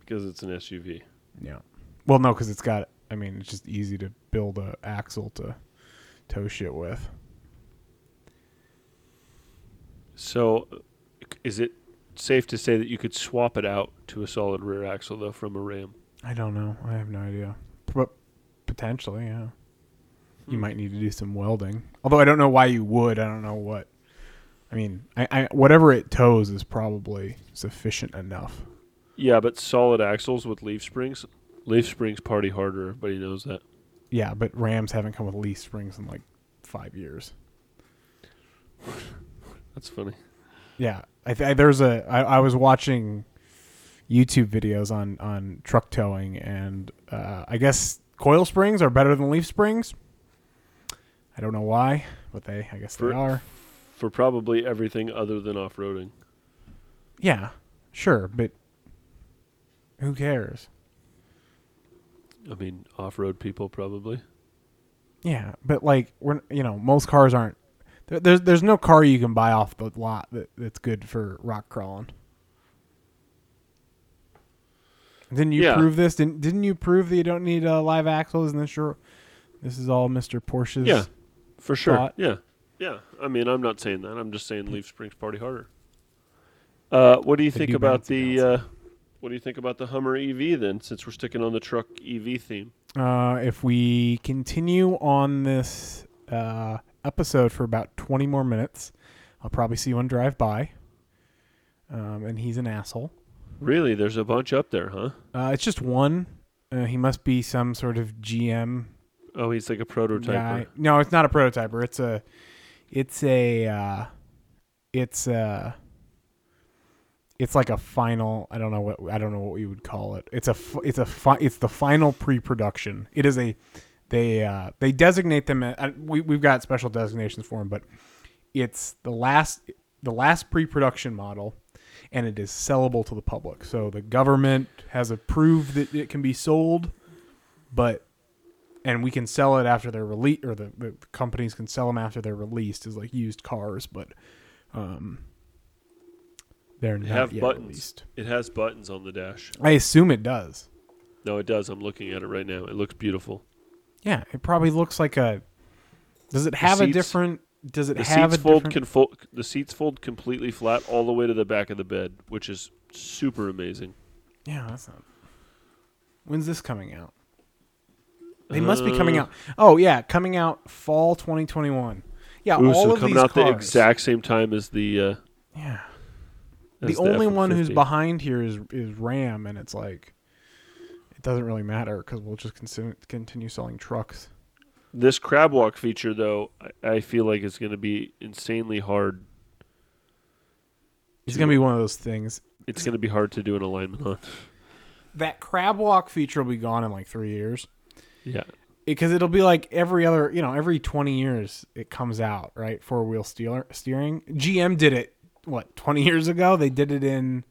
because it's an SUV. Yeah. Well, no, because it's got. I mean, it's just easy to build a axle to tow shit with. So, is it safe to say that you could swap it out to a solid rear axle though from a Ram? I don't know. I have no idea. But potentially, yeah. You Hmm. might need to do some welding. Although I don't know why you would. I don't know what. I mean, I, I whatever it tows is probably sufficient enough. Yeah, but solid axles with leaf springs. Leaf springs party harder. Everybody knows that. Yeah, but Rams haven't come with leaf springs in like five years. That's funny. Yeah, I th- there's a. I, I was watching YouTube videos on on truck towing, and uh, I guess coil springs are better than leaf springs. I don't know why, but they. I guess For- they are. For probably everything other than off roading. Yeah, sure, but who cares? I mean, off road people probably. Yeah, but like we're you know most cars aren't. There, there's there's no car you can buy off the lot that, that's good for rock crawling. Didn't you Yeah. prove this? Didn't didn't you prove that you don't need uh, live axles? And this your this is all Mister Porsche's. Yeah, for sure. thought. Yeah, yeah. I mean, I'm not saying that. I'm just saying leave springs party harder. Uh, what do you They think do about the? What do you think about the Hummer EV then? Since we're sticking on the truck EV theme. Uh, if we continue on this uh, episode for about 20 more minutes, I'll probably see one drive by. Um, and he's an asshole. Really, there's a bunch up there, huh? Uh, it's just one. Uh, he must be some sort of GM Oh, he's like a prototyper. guy. No, it's not a prototyper. It's a, it's a, uh, it's a, it's like a final. I don't know what I don't know what we would call it. It's a it's a fi- it's the final pre-production. It is a they uh, they designate them. Uh, we we've got special designations for them, but it's the last the last pre-production model, and it is sellable to the public. So the government has approved that it can be sold, but and we can sell it after they're released, or the, the companies can sell them after they're released as like used cars, but um, they're They not have yet buttons. released. It has buttons on the dash. I assume it does. No, it does. I'm looking at it right now. It looks beautiful. Yeah, it probably looks like a. Does it have a different? Does it The have seats a fold different? can fold. The seats fold completely flat all the way to the back of the bed, which is super amazing. yeah, that's not. When's this coming out? They must be coming Uh, out. Oh yeah, coming out fall 2021. Yeah, Ooh, all so of coming these out cars. the exact same time as the. Uh, Yeah. The only one who's behind here is is Ram, and it's like, it doesn't really matter because we'll just continue continue selling trucks. This crab walk feature, though, I, I feel like it's going to be insanely hard. It's to- gonna be one of those things. It's going to be hard to do an alignment on. That crab walk feature will be gone in like three years. Yeah, because it'll be like every other you know every 20 years it comes out right four wheel steer- steering gm did it what 20 years ago they did it in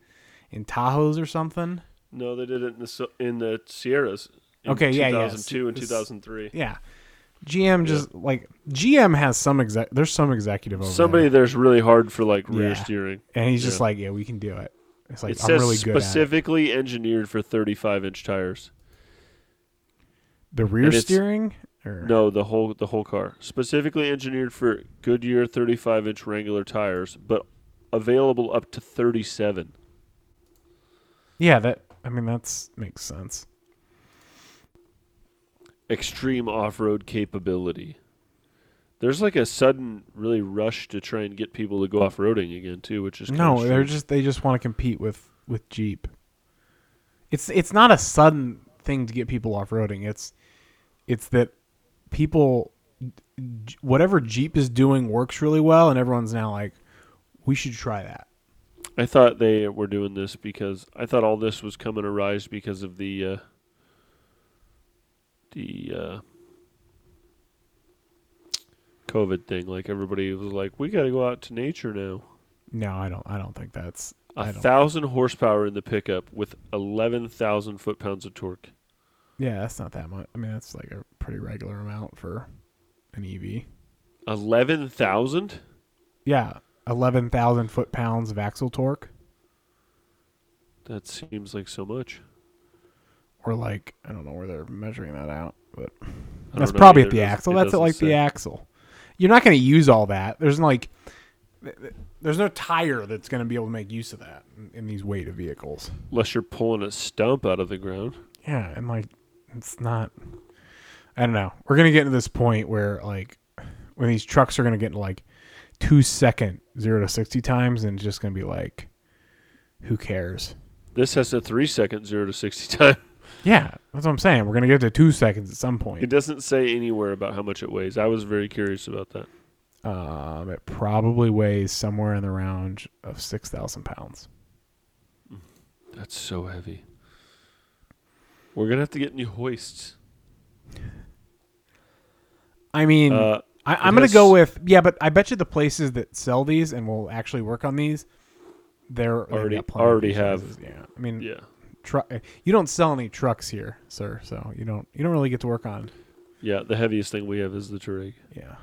in tahoes or something no, they did it in the in the Sierras. In Okay, yeah, yeah. 2002 and This- 2003. yeah gm just like gm has some exec there's some executive over Somebody there, there's really hard for like rear Yeah. steering. and he's just like yeah we can do it it's like it i'm says really good at it. specifically engineered for 35 inch tires. the rear steering or No, the whole the whole car specifically engineered for Goodyear 35 inch Wrangler tires, but available up to 37. yeah that i mean that's makes sense Extreme off road capability. There's like a sudden really rush to try and get people to go off roading again too, which is no they're strange. just they just want to compete with with jeep it's it's not a sudden thing to get people off roading it's it's that people whatever jeep is doing works really well and everyone's now like we should try that I thought they were doing this because I thought all this was coming to rise because of the uh, the uh, COVID thing. Like everybody was like, "We got to go out to nature now." no i don't i don't think that's a thousand horsepower in the pickup with eleven thousand foot pounds of torque. yeah that's not that much i mean that's like a pretty regular amount for an ev Eleven thousand? yeah 11000 foot pounds of axle torque That seems like so much. or like i don't know where they're measuring that out but That's probably either. at the axle. it That's at like the axle. You're not going to use all that. There's like, th- th- there's no tire that's going to be able to make use of that in, in these weighted vehicles. Unless you're pulling a stump out of the ground. Yeah, and like, it's not. I don't know. We're gonna get to this point where like, when these trucks are gonna get to like two second zero to sixty times, and it's just gonna be like, who cares? This has a three second zero to sixty time. Yeah, that's what I'm saying. We're gonna get to two seconds at some point. It doesn't say anywhere about how much it weighs. I was very curious about that. Um, it probably weighs somewhere in the range of six thousand pounds. That's so heavy. We're gonna have to get new hoists. I mean, Uh, I, it I'm gonna go with yeah, but I bet you the places that sell these and will actually work on these, they're Already- got plenty of already have. Yeah, I mean, yeah, tru- you don't sell any trucks here, sir, so you don't you don't really get to work on. yeah. The heaviest thing we have is the Touareg Yeah,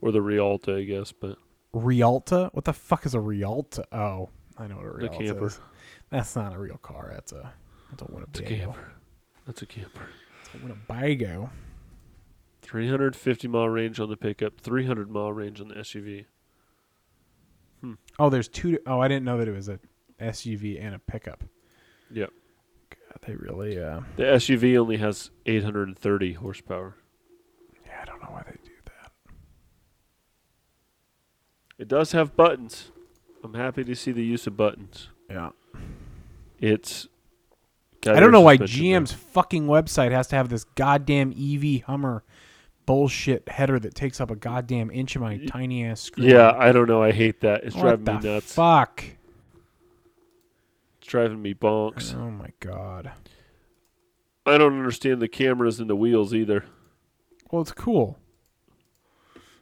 or the Rialta, I guess. But Rialta. What the fuck is a Rialta? Oh, I know what a Rialta The camper. is. That's not a real car. That's a that's a it's a camper. That's a camper. It's a Winnebago. 350 mile range on the pickup, 300 mile range on the SUV. Oh, there's two. Oh, I didn't know that it was a SUV and a pickup. Yep. God, they really. Uh, The SUV only has 830 horsepower. yeah, I don't know why they do that. It does have buttons. I'm happy to see the use of buttons. Yeah. It's. I don't know why. GM's fucking website has to have this goddamn EV Hummer bullshit header that takes up a goddamn inch of my tiny ass screen. Yeah, I don't know. I hate that. It's what driving me nuts. fuck? It's driving me bonks. Oh my god. I don't understand the cameras in the wheels either, Well, it's cool.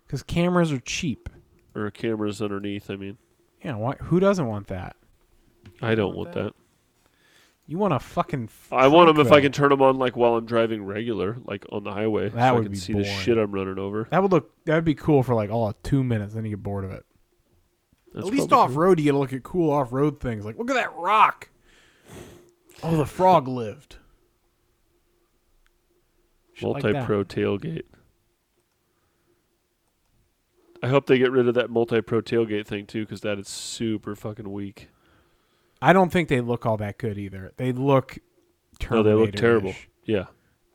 Because cameras are cheap. or cameras underneath. I mean, Yeah, why, who doesn't want that? I don't want want that? You want a fucking. I want them if I can turn them on like while I'm driving regular, like on the highway. That so would I can be see the shit I'm running over. That would look. That would be cool for like all of two minutes. Then you get bored of it. That's At least off road, you get to look at cool off road things. Like, look at that rock. Oh, the frog lived. Shit like that. multi-pro tailgate. I hope they get rid of that multi-pro tailgate thing too, because that is super fucking weak. I don't think they look all that good either. They look. No, they look terrible. Yeah.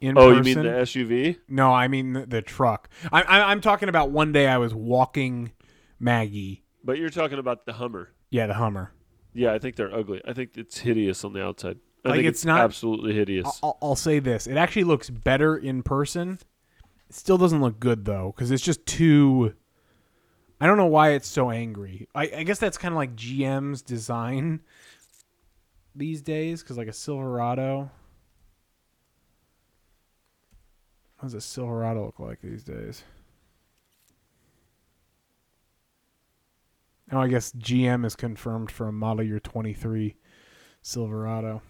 In Oh, person, you mean the SUV? No, I mean the, the truck. I, I, I'm talking about one day I was walking Maggie. But you're talking about the Hummer. Yeah, the Hummer. Yeah, I think they're ugly. I think it's hideous on the outside. I Like, think it's it's, not- absolutely hideous. I'll- I'll, say this: it actually looks better in person. It still doesn't look good though, because it's just too. I don't know why it's so angry. I, I guess that's kind of like GM's design these days, because like a Silverado. What does a Silverado look like these days? Oh, I guess GM is confirmed for a model year 23 Silverado.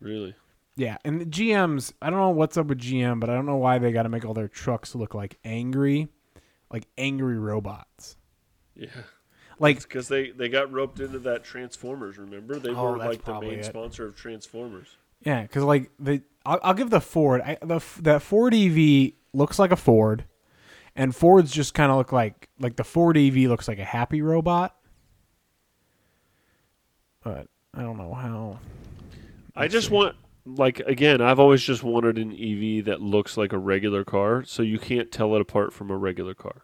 really? Yeah, and the GMs, I don't know what's up with GM, but I don't know why they got to make all their trucks look like angry, like angry robots. Yeah. Like, Because they, they got roped into that Transformers, remember? They Oh, were like the main it. sponsor of Transformers. yeah, because like the, I'll, I'll give the Ford, I, the that Ford EV looks like a Ford, and Fords just kind of look like like the Ford EV looks like a happy robot, but I don't know how. I just see. want like again, I've always just wanted an EV that looks like a regular car, so you can't tell it apart from a regular car.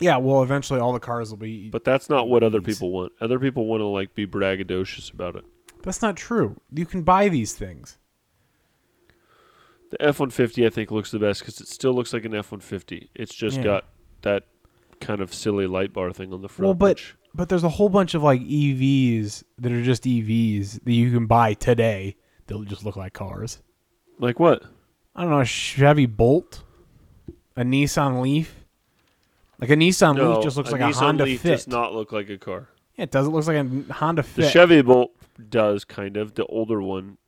Yeah, well, eventually all the cars will be. But that's not what other people want. Other people want to like be braggadocious about it. that's not true. You can buy these things. The F one fifty, I think, looks the best because it still looks like an F one fifty. It's just Yeah. got that kind of silly light bar thing on the front. Well, but which- but there's a whole bunch of like EVs that are just EVs that you can buy today. They'll just look like cars. like what? I don't know, a Chevy Bolt, a Nissan Leaf. Like a Nissan No, Leaf just looks like Nissan a Honda Leaf Fit. does not look like a car. Yeah, it does. It looks like a Honda Fit. The Chevy Bolt does kind of. The older one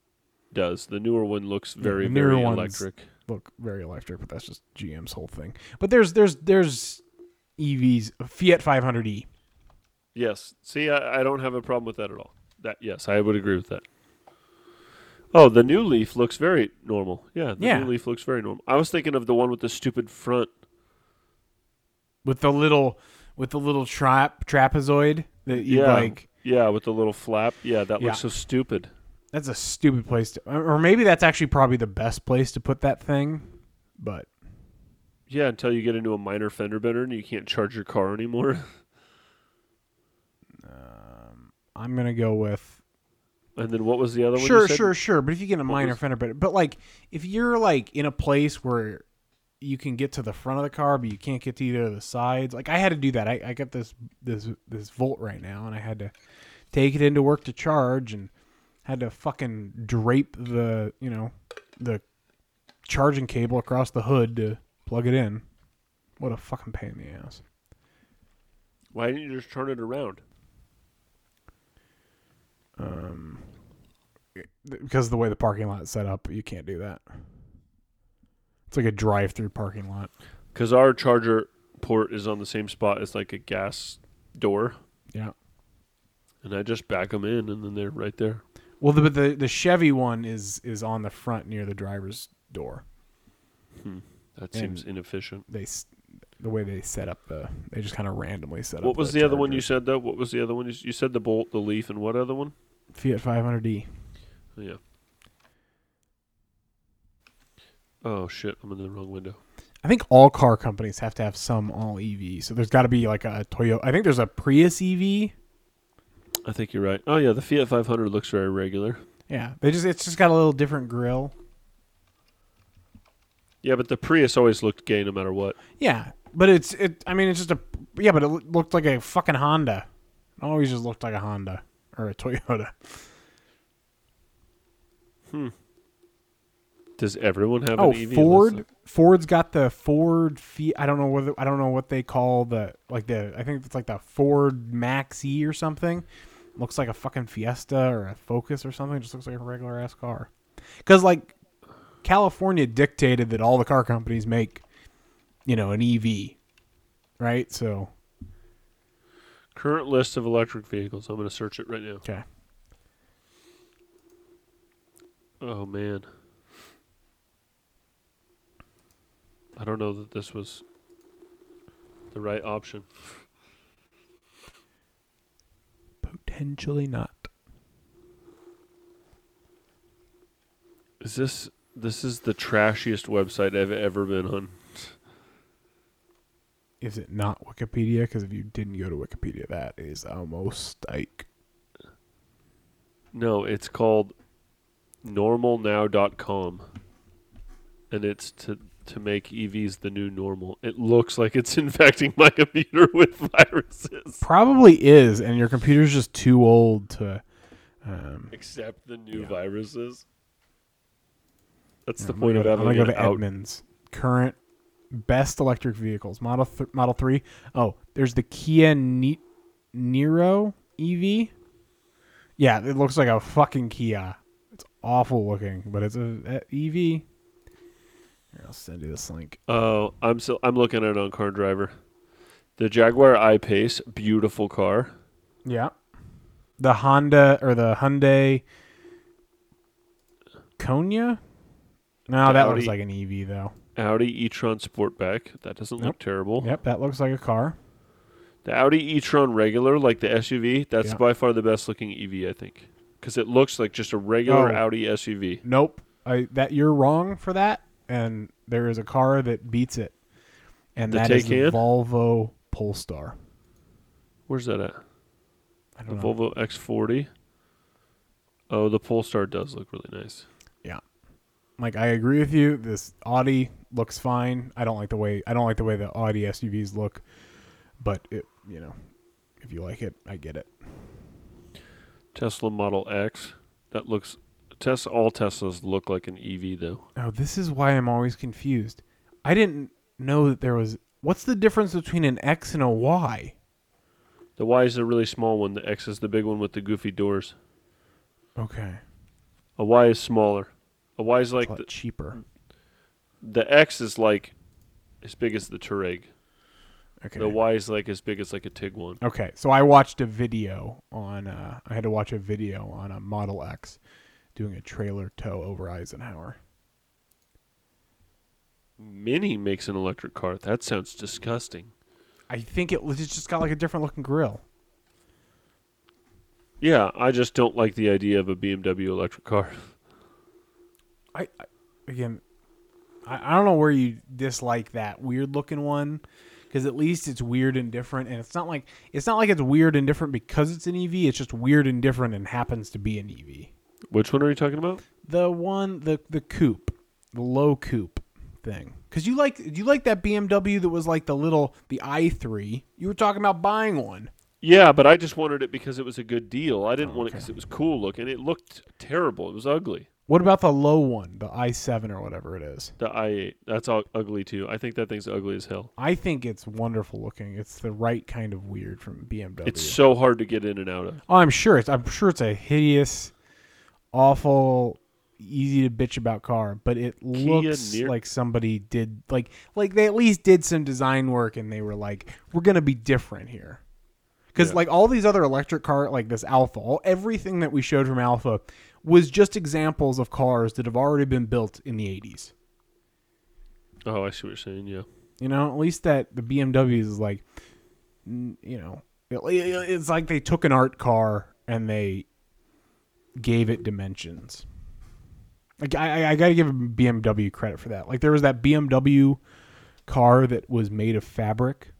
does. The newer one looks very the newer very electric. look very electric, but that's just GM's whole thing. But there's there's there's EVs, Fiat 500e. Yes. See, I, I don't have a problem with that at all. That yes, I would agree with that. Oh, the new Leaf looks very normal. Yeah, the Yeah. new Leaf looks very normal. I was thinking of the one with the stupid front. With the little with the little trap trapezoid that you Yeah. like. Yeah, with the little flap. Yeah, that Yeah. looks so stupid. That's a stupid place to, or maybe that's actually probably the best place to put that thing. But Yeah, until you get into a minor fender bender and you can't charge your car anymore. um, I'm gonna go with And then what was the other one? sure, sure, sure. But if you get a What minor was- fender bender, but like if you're like in a place where you can get to the front of the car, but you can't get to either of the sides. Like I had to do that. I, I got this this this Volt right now, and I had to take it into work to charge, and had to fucking drape the you know the charging cable across the hood to plug it in. What a fucking pain in the ass. Why didn't you just turn it around? Um, because of the way the parking lot is set up, you can't do that. It's like a drive-through parking lot. Because our charger port is on the same spot as like a gas door, Yeah. and I just back them in, and then they're right there. Well, the the, the Chevy one is is on the front near the driver's door. Hmm. That And- seems inefficient. They the way they set up the they just kind of randomly set up. What was the, other one you said though? What was the other one? You, you said the Bolt, the Leaf, and what other one? Fiat 500d. Yeah. Oh shit! I'm in the wrong window. I think all car companies have to have some all EV. So there's got to be like a Toyota. I think there's a Prius EV. I think you're right. Oh yeah, the Fiat 500 looks very regular. Yeah, they just it's just got a little different grill. Yeah, but the Prius always looked gay no matter what. Yeah, but it's it. I mean, it's just a yeah, but it looked like a fucking Honda. It always just looked like a Honda or a Toyota. Hmm. Does everyone have Oh, an EV? Ford. Ford's got the Ford. I don't know what I don't know what they call the like the. I think it's like the Ford Max E or something. Looks like a fucking Fiesta or a Focus or something. Just looks like a regular ass car. Because like California dictated that all the car companies make, you know, an EV, right? So Current list of electric vehicles. I'm going to search it right now. okay. Oh man. I don't know that this was the right option. Potentially not. Is this this is the trashiest website I've ever been on. Is it not Wikipedia? Because if you didn't go to Wikipedia, that is almost like No, it's called normalnow.com. And it's to to make EVs the new normal. It looks like it's infecting my computer with viruses. probably is, and your computer's just too old to. Um, Except the new Yeah. viruses. That's Yeah, the I'm point of go, I'm having gonna go to out. Edmunds. Current best electric vehicles. Model th- Model Three. Oh, there's the Kia ne- Niro EV. Yeah, it looks like a fucking Kia. It's awful looking, but it's a, a EV. Here, I'll send you this link. Oh, I'm still I'm looking at it on Car Driver. The Jaguar I-Pace, beautiful car. Yeah, the Honda or the Hyundai Kona. No, The that Audi- looks like an EV though. Audi e-tron Sportback, that doesn't Nope. look terrible. Yep, that looks like a car. The Audi e-tron regular, like the SUV, that's Yeah. by far the best looking EV, I think, because it looks like just a regular Oh. Audi SUV. Nope. I that you're wrong for that, and there is a car that beats it, and The that is the? Volvo Polestar. Where's that at? I The don't know. Volvo X40. Oh, the Polestar does look really nice. Yeah, like I agree with you. This Audi looks fine. I don't like the way I don't like the way the Audi SUVs look, but it you know, if you like it, I get it. Tesla Model X, that looks. Tesla, all Teslas look like an EV though. Oh, this is why I'm always confused. I didn't know that there was. What's the difference between an X and a Y? The Y is a really small one. The X is the big one with the goofy doors. Okay, A Y is smaller. A Y is like like a lot the, cheaper. the X is like as big as the Touareg. Okay. The Y is like as big as like a Tiguan. Okay, so I watched a video on. Uh, I had to watch a video on a Model X doing a trailer tow over Eisenhower. Mini makes an electric car. That sounds disgusting. I think it it's just got like a different looking grill. Yeah, I just don't like the idea of a BMW electric car. I, I again, I, I don't know where you dislike that weird looking one, because at least it's weird and different, and it's not like it's not like it's weird and different because it's an EV. It's just weird and different and happens to be an EV. Which one are you talking about? The one, the the coupe, the low coupe thing. Because you like you like that BMW that was like the little the i3. You were talking about buying one. Yeah, but I just wanted it because it was a good deal. I didn't Oh, want it because it was cool looking. It looked terrible. It was ugly. What about the low one, the i7 or whatever it is? The i8, that's all ugly too. I think that thing's ugly as hell. I think it's wonderful looking. It's the right kind of weird from BMW. It's so hard to get in and out of. oh, I'm sure it's I'm sure it's a hideous, awful, easy to bitch about car, but it looks Near- like somebody did like like they at least did some design work and they were like, we're gonna be different here. Because Yeah. like all these other electric car like this Alpha, all, everything that we showed from Alpha was just examples of cars that have already been built in the 80s. Oh, I see what you're saying. Yeah. You know, at least that the BMWs is like, you know, it- it's like they took an art car and they gave it dimensions. Like I, I- I got to give BMW credit for that. Like there was that BMW car that was made of fabric,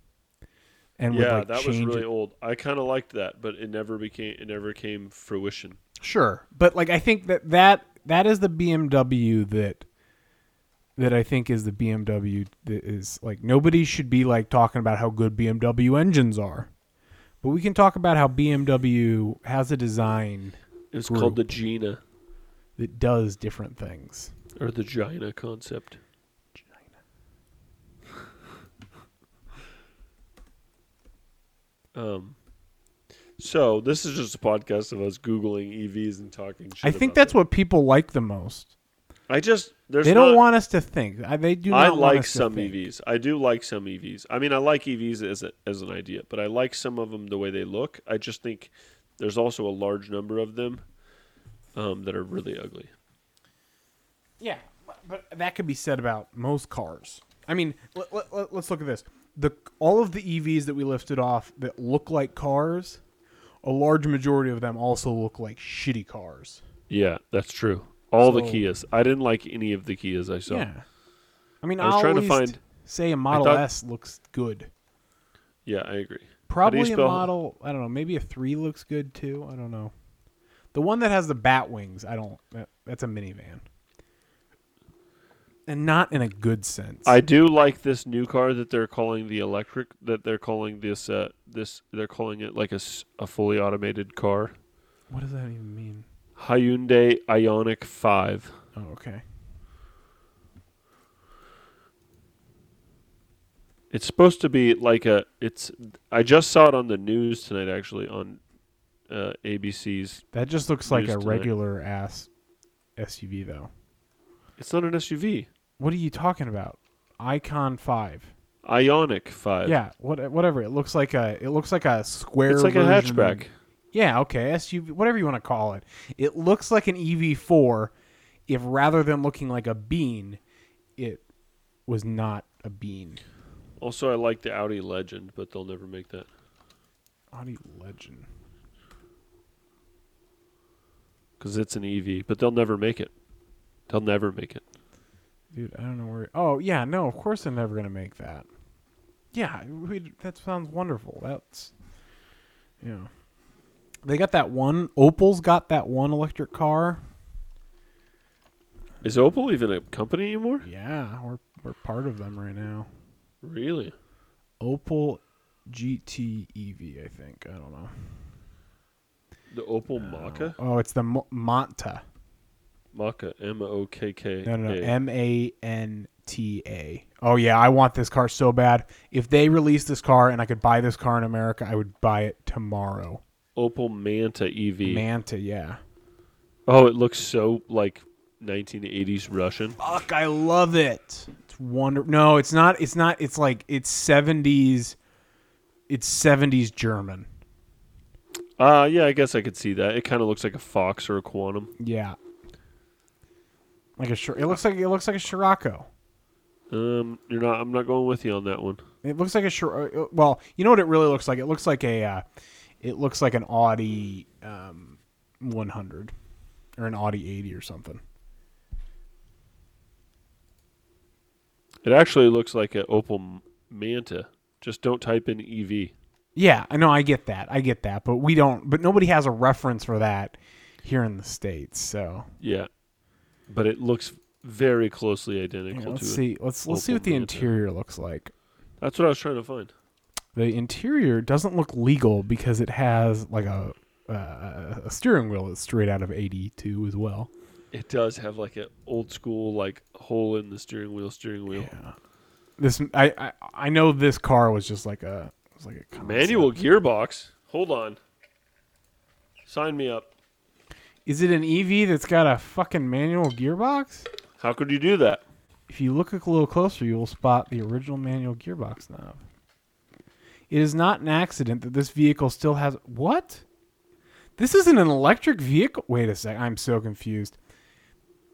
and yeah, like that was really it. old. I kind of liked that, but it never became. It never came fruition. Sure, but like I think that that that is the BMW that that I think is the BMW that is like nobody should be like talking about how good BMW engines are, But we can talk about how BMW has a design It's called the Gina that does different things. or the Gina concept. Gina. Um. So this is just a podcast of us googling EVs and talking shit. I think that's them. what people like the most. I just there's they don't not- want us to think. I- They do not I like some. EVs. I do like some EVs. I mean, I like EVs as a, as an idea, but I like some of them the way they look. I just think there's also a large number of them um, that are really ugly. Yeah, but that could be said about most cars. I mean, let, let, let, us look at this. The all of the EVs that we lifted off that look like cars, a large majority of them also look like shitty cars. Yeah, that's true. All the So- Kias. I didn't like any of the Kias I saw. Yeah. I mean, I was I'll trying to find- say a Model thought- S looks good. Yeah, I agree. Probably a spell- model. I don't know. Maybe a three looks good too. I don't know. The one that has the bat wings. I don't. That, that's a minivan, and not in a good sense. I do like this new car that they're calling the electric. That they're calling this. Uh, this they're calling it like a, a fully automated car. what does that even mean? Hyundai Ioniq Five. Oh, okay. It's supposed to be like a. It's. I just saw it on the news tonight, actually, on uh, ABC's. That just looks like a tonight. regular ass SUV, though. It's not an SUV. What are you talking about? Icon Five. Ioniq Five. Yeah, what, whatever. It looks like a. It looks like a square. It's like a hatchback. Yeah, okay, SUV, whatever you want to call it. It looks like an EV4 if rather than looking like a bean, it was not a bean. Also, I like the Audi Legend, but they'll never make that. Audi Legend. because it's an EV, but they'll never make it. They'll never make it. Dude, I don't know where. Oh, yeah, no, of course they're never going to make that. Yeah, we, that sounds wonderful. That's, you know. They got that one, Opel's got that one electric car. Is Opel even a company anymore? Yeah, we're, we're part of them right now. Really? Opel GT EV, I think. I don't know. The Opel Mokka? Oh, it's the Mo- Monta. Mokka, M O K K. No, no, no. M A N T A. Oh yeah, I want this car so bad. If they released this car and I could buy this car in America, I would buy it tomorrow. Opel Manta EV. Manta, yeah. Oh, it looks so like 1980s Russian. Fuck, I love it. Wonder. No, it's not. It's not. It's like it's seventies. It's seventies German. Uh yeah, I guess I could see that. It kind of looks like a Fox or a Quantum. Yeah. Like a it looks like it looks like a Scirocco. Um, you're not. I'm not going with you on that one. It looks like a Shir- uh, well, you know what it really looks like? It looks like a uh, it looks like an Audi um, 100 or an Audi 80 or something. It actually looks like an Opel Manta. Just don't type in EV. Yeah, I know I get that. I get that, but we don't but nobody has a reference for that here in the states. So, Yeah, but it looks very closely yeah, identical let's to see. Let's let's see what the Manta. interior looks like. That's what I was trying to find. The interior doesn't look legal because it has like a uh, a steering wheel that's straight out of 82 as well. It does have like an old school like hole in the steering wheel. Steering wheel. Yeah. This I, I I know this car was just like a was like a. Manual gearbox. Hold on. Sign me up. Is it an EV that's got a fucking manual gearbox? How could you do that? If you look a little closer, you will spot the original manual gearbox knob. It is not an accident that this vehicle still has what? This isn't an electric vehicle. Wait a sec. I'm so confused.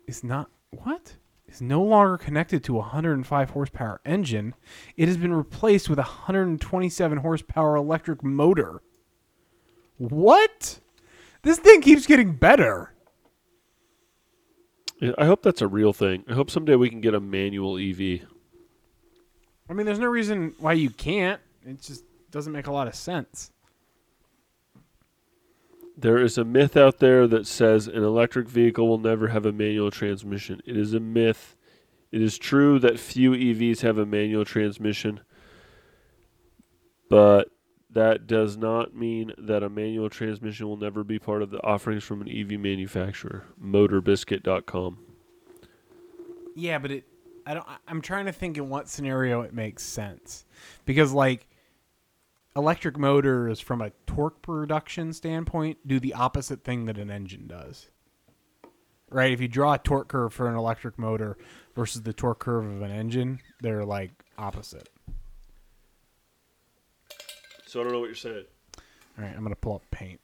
It's not what? Is no longer connected to a 105 horsepower engine. It has been replaced with a 127 horsepower electric motor. What? This thing keeps getting better. Yeah, I hope that's a real thing. I hope someday we can get a manual EV. I mean, there's no reason why you can't. It just doesn't make a lot of sense. There is a myth out there that says an electric vehicle will never have a manual transmission. It is a myth. It is true that few EVs have a manual transmission, but that does not mean that a manual transmission will never be part of the offerings from an EV manufacturer. Motorbiscuit.com. Yeah, but it. I don't. I'm trying to think in what scenario it makes sense, because like, electric motors from a torque production standpoint do the opposite thing that an engine does. Right? If you draw a torque curve for an electric motor versus the torque curve of an engine, they're like opposite. So I don't know what you're saying. All right, I'm gonna pull up paint.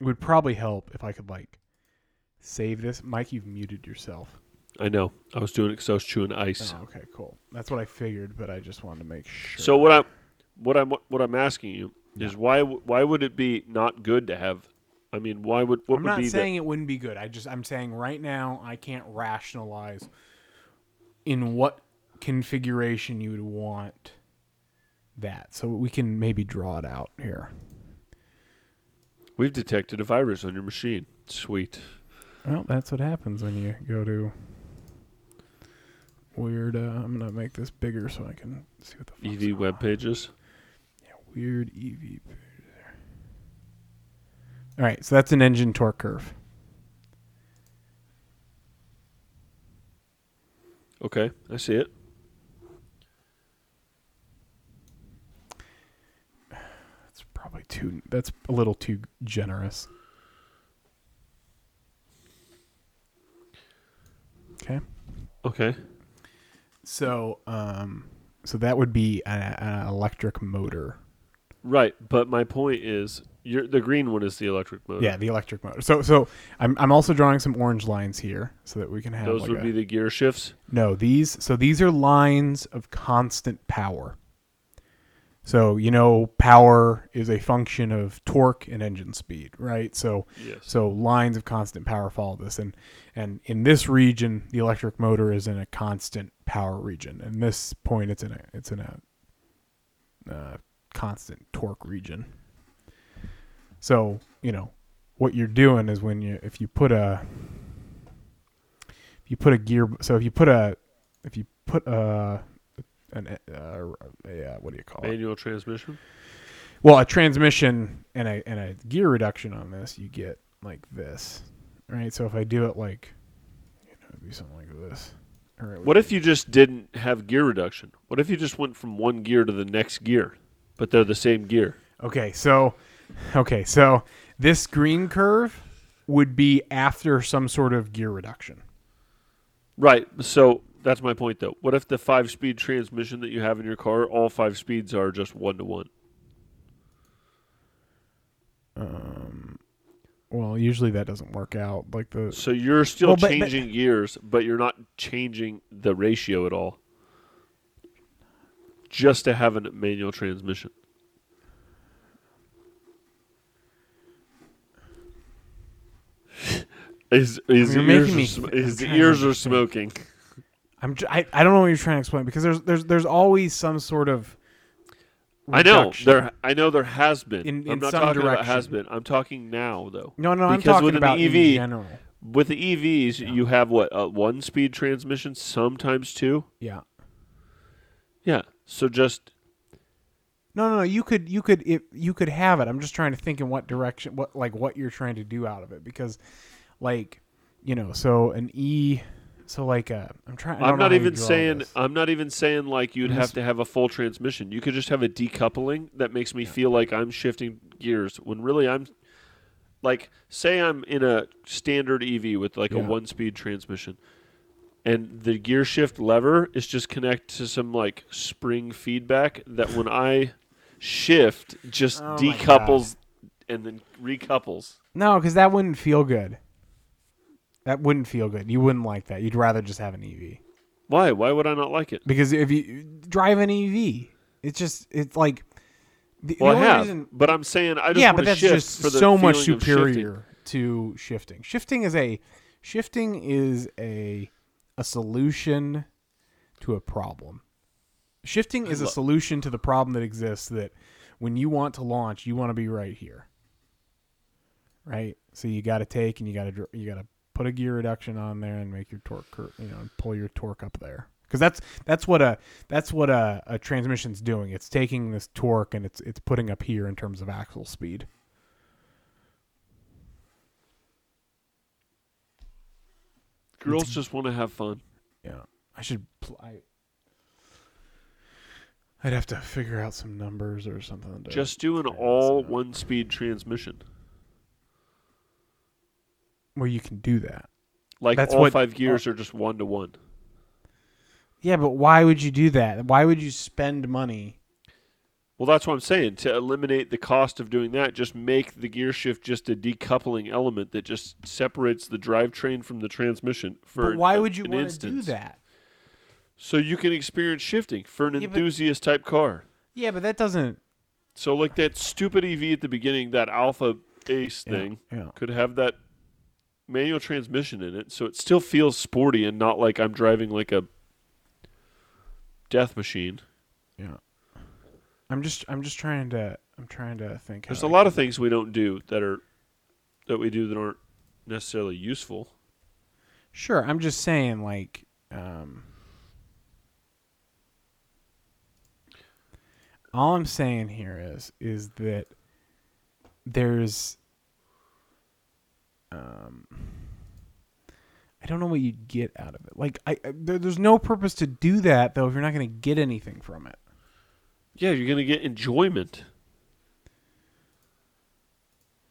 It would probably help if I could like save this. Mike, you've muted yourself. I know. I was doing it because I was chewing ice. Oh, okay, cool. That's what I figured, but I just wanted to make sure. So what I'm what I'm what I'm asking you is why why would it be not good to have? I mean, why would what I'm would not be saying it wouldn't be good. I just I'm saying right now I can't rationalize in what configuration you would want that. So we can maybe draw it out here. we've detected a virus on your machine? Sweet. Well, that's what happens when you go to weird. Uh, I'm gonna make this bigger so I can see what the EV going web on. pages. Yeah, weird EV. All right, so that's an engine torque curve. Okay, I see it. That's probably too. That's a little too generous. Okay. Okay. So, um, so that would be a- an electric motor. Right, but my point is, you're, the green one is the electric motor. Yeah, the electric motor. So, so I'm I'm also drawing some orange lines here so that we can have those like would a- be the gear shifts. No, these so these are lines of constant power. So, you know, power is a function of torque and engine speed, right? So Yes. so lines of constant power follow this and and in this region the electric motor is in a constant power region. In this point it's in a it's in a uh, constant torque region. So, you know, what you're doing is when you if you put a if you put a gear so if you put a if you put a an uh, a, uh, what do you call it? Manual transmission. Well, a transmission and a and a gear reduction on this, you get like this, right? So if I do it like, you know, it'd be something like this. Would What if you just didn't have gear reduction? What if you just went from one gear to the next gear, but they're the same gear? Okay, so, okay, so this green curve would be after some sort of gear reduction. Right. So that's my point, though. What if the five-speed transmission that you have in your car, all five speeds are just one to one? Um, well, usually that doesn't work out. Like the So you're still Well, but- but- changing gears, but you're not changing the ratio at all. Just to have a manual transmission. His, ears, are, sm- his ears are smoking. I'm j- I, I don't know what you're trying to explain because there's there's there's always some sort of I know there. I know there has been. In- I'm not some talking about has been. I'm talking now though. No, no, I'm Because talking with an about EV in general. With the EVs, you have what a one-speed transmission, sometimes two. Yeah. Yeah. So just No, no, no. You could, you could, if you could have it. I'm just trying to think in what direction, what like what you're trying to do out of it, because, like, you know, so an E, so like a, I'm trying. I'm not even saying. I'm not even saying like you'd have to have a full transmission. You could just have a decoupling that makes me feel like I'm shifting gears when really I'm like say I'm in a standard EV with like a one-speed transmission and the gear shift lever is just connected to some like spring feedback that when I shift just Oh decouples and then recouples. No, because that wouldn't feel good. That wouldn't feel good. You wouldn't like that. You'd rather just have an EV. Why? Why would I not like it? Because if you drive an EV, it's just it's like. The, the I only have, reason- but I'm saying I just yeah, but that's just so much of shifting. superior to shifting. Shifting is a shifting is a a solution to a problem. Shifting is a solution to the problem that exists that when you want to launch, you want to be right here. Right? So you got to take and you got to you got to put a gear reduction on there and make your torque, cur- you know, pull your torque up there. Because that's that's what a that's what a, a transmission's doing. It's taking this torque and it's it's putting up here in terms of axle speed. Girls just want to have fun. Yeah, I should. Pl- I. I'd have to figure out some numbers or something. To Just do an all one speed transmission. Where you can do that. Like That's all what- five gears are just one to one. Yeah, but why would you do that? Why would you spend money? Well, that's what I'm saying. To eliminate the cost of doing that, just make the gear shift just a decoupling element that just separates the drivetrain from the transmission. For But why an- would you an want to do instance. that? So you can experience shifting for an Yeah, but- enthusiast type car. Yeah, but that doesn't. So like that stupid EV at the beginning, that Alpha Ace Yeah, thing yeah. could have that manual transmission in it, so it still feels sporty and not like I'm driving like a death machine. Yeah. I'm just I'm just trying to I'm trying to think. There's a I lot of things we don't do that are that we do that aren't necessarily useful. Sure, I'm just saying like um all I'm saying here is is that there's um I don't know what you'd get out of it. Like I I- there, there's no purpose to do that though if you're not going to get anything from it. Yeah, you're gonna get enjoyment.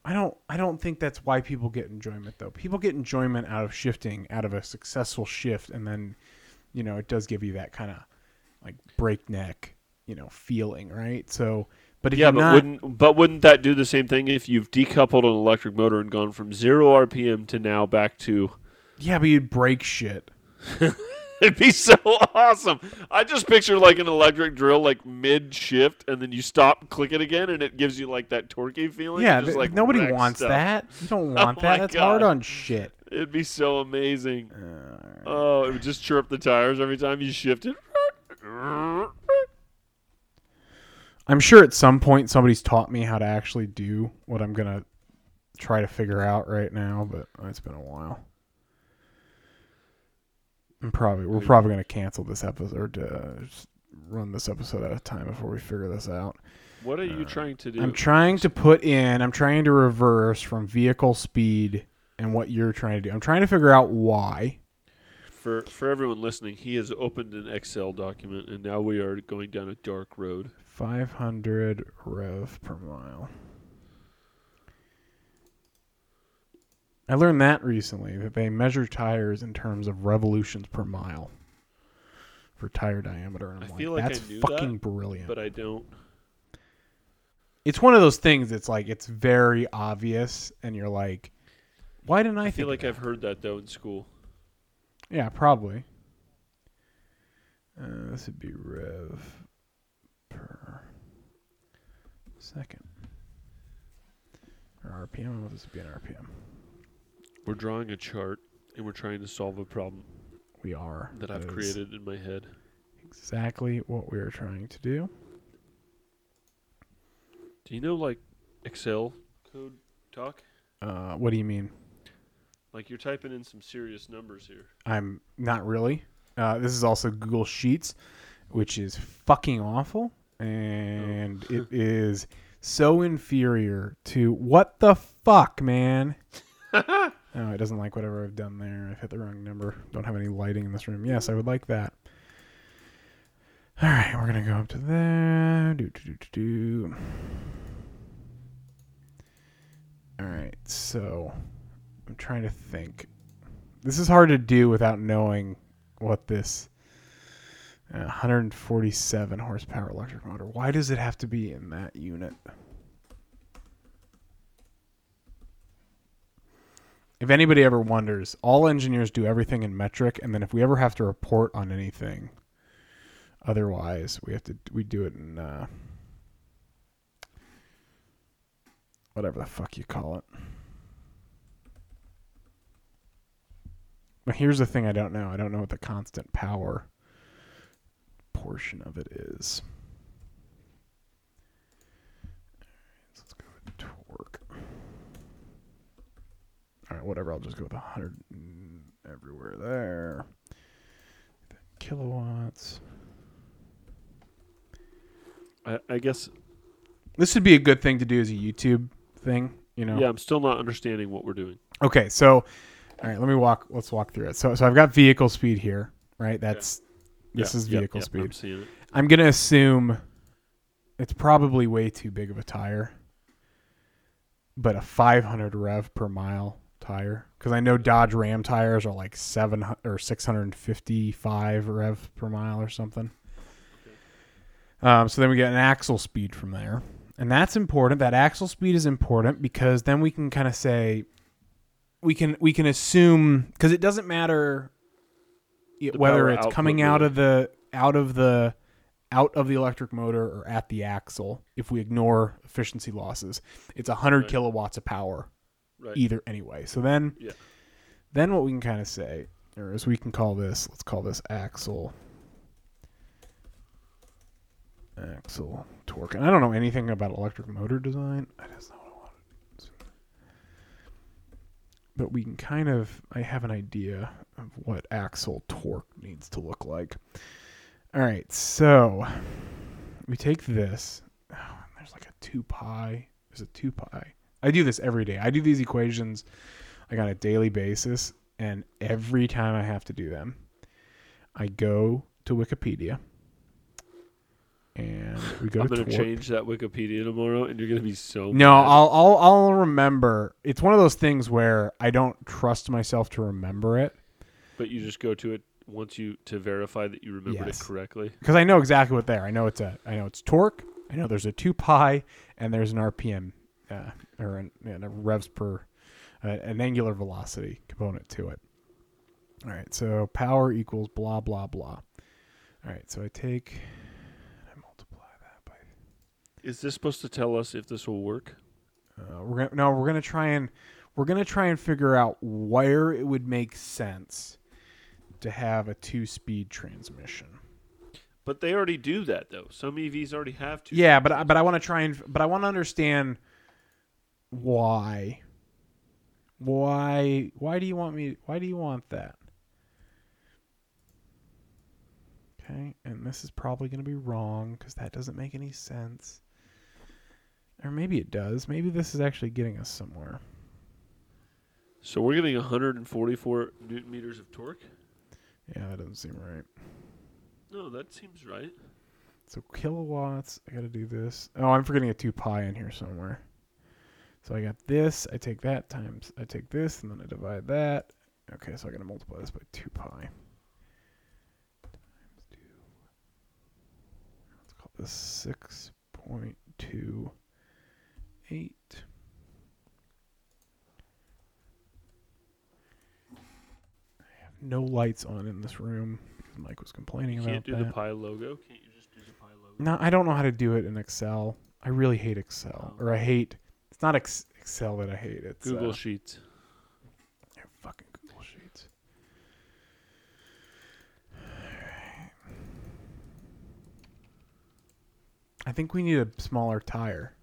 I don't I don't think that's why people get enjoyment though. People get enjoyment out of shifting, out of a successful shift and then you know, it does give you that kind of like breakneck, you know, feeling, right? So, but if Yeah, but not wouldn't but wouldn't that do the same thing if you've decoupled an electric motor and gone from zero RPM to now back to Yeah, but you'd break shit. It'd be so awesome. I just picture like an electric drill, like mid shift, and then you stop, click it again, and it gives you like that torquey feeling. yeah, just, like nobody wants stuff. that. You don't want Oh that. That's hard on shit. It'd be so amazing. Uh, Oh, it would just chirp the tires every time you shifted. I'm sure at some point somebody's taught me how to actually do what I'm gonna try to figure out right now, but it's been a while. I'm probably we're probably gonna cancel this episode or uh, run this episode out of time before we figure this out. What are you Uh, trying to do? I'm trying to put in. I'm trying to reverse from vehicle speed and what you're trying to do. I'm trying to figure out why. for for everyone listening, he has opened an Excel document, and now we are going down a dark road. 500 rev per mile. I learned that recently that they measure tires in terms of revolutions per mile for tire diameter. And I'm I feel like I that's knew that, fucking brilliant. But I don't. it's one of those things. It's like it's very obvious, and you're like, why didn't I, I feel like? I've heard that though in school. Yeah, probably. Uh, this would be rev per second. Or RPM. What this would be an RPM? We're drawing a chart, and we're trying to solve a problem We are. that I've is created in my head. Exactly what we are trying to do. Do you know like Excel code talk? Uh, what do you mean? Like you're typing in some serious numbers here. I'm not really. Uh, this is also Google Sheets, which is fucking awful, and it is so inferior to what the fuck, man. oh, it doesn't like whatever I've done there. I've hit the wrong number. Don't have any lighting in this room. Yes, I would like that. All right, we're gonna go up to there. Do do do do do. All right, so I'm trying to think. This is hard to do without knowing what this 147 horsepower electric motor. Why does it have to be in that unit? If anybody ever wonders, all engineers do everything in metric, and then if we ever have to report on anything, otherwise we have to we do it in uh, whatever the fuck you call it. But here's the thing I don't know. I don't know what the constant power portion of it is. So let's go with torque. All right, whatever. I'll just go with 100 everywhere there. Kilowatts. I, I guess. This would be a good thing to do as a YouTube thing, you know. Yeah, I'm still not understanding what we're doing. Okay, so all right, let me walk. Let's walk through it. So, so I've got vehicle speed here, right? That's this Yeah, is vehicle yep, speed. I'm. I'm gonna assume it's probably way too big of a tire, but a 500 rev per mile tire because I know Dodge Ram tires are like seven or 655 rev per mile or something. Um, so then we get an axle speed from there, and that's important. That axle speed is important because then we can kind of say we can we can assume because it doesn't matter The whether it's coming out of the out of the out of the electric motor or at the axle if we ignore efficiency losses it's 100 Right. kilowatts of power Right. either anyway so then Yeah. then what we can kind of say or as we can call this let's call this axle axle torque and i don't know anything about electric motor design i just know what i want but we can kind of i have an idea of what axle torque needs to look like. All right so we take this. Oh, there's like a 2 pi. There's a 2 pi. I do this every day. I do these equations like on a daily basis and every time i have to do them i go to wikipedia and we go I'm to gonna change that Wikipedia tomorrow, and you're gonna be so. No, mad. I'll, I'll I'll remember. It's one of those things where I don't trust myself to remember it But you just go to it once you to verify that you remembered Yes. it correctly. because I know exactly what there. I know it's a I know it's torque. I know there's a two pi and there's an RPM uh, or an, a revs per uh, an angular velocity component to it. All right, so power equals blah blah blah. All right, so I take I multiply that by Is this supposed to tell us if this will work? Uh, we're gonna no, we're gonna try and we're gonna try and figure out where it would make sense to have a two-speed transmission. But they already do that though. Some EVs already have two. Yeah, but I- but I want to try and but I want to understand why. Why why do you want me? Why do you want that? Okay, and this is probably going to be wrong because that doesn't make any sense. Or maybe it does. Maybe this is actually getting us somewhere. So we're getting 144 newton meters of torque. Yeah, that doesn't seem right. No, that seems right. So kilowatts, I got to do this. Oh, I'm forgetting a 2 pi in here somewhere. So I got this, I take that times, I take this, and then I divide that. Okay, so I got to multiply this by 2 pi. Times 2. Let's call this 6.28. I have no lights on in this room Mike was complaining You about can't do that. the pi logo. Can't you just do the pi logo? No, I don't know how to do it in Excel. I really hate Excel, Oh. or I hate. It's not ex- Excel that I hate. It's Google uh, Sheets. yeah, fucking Google Sheets. I think we need a smaller tire.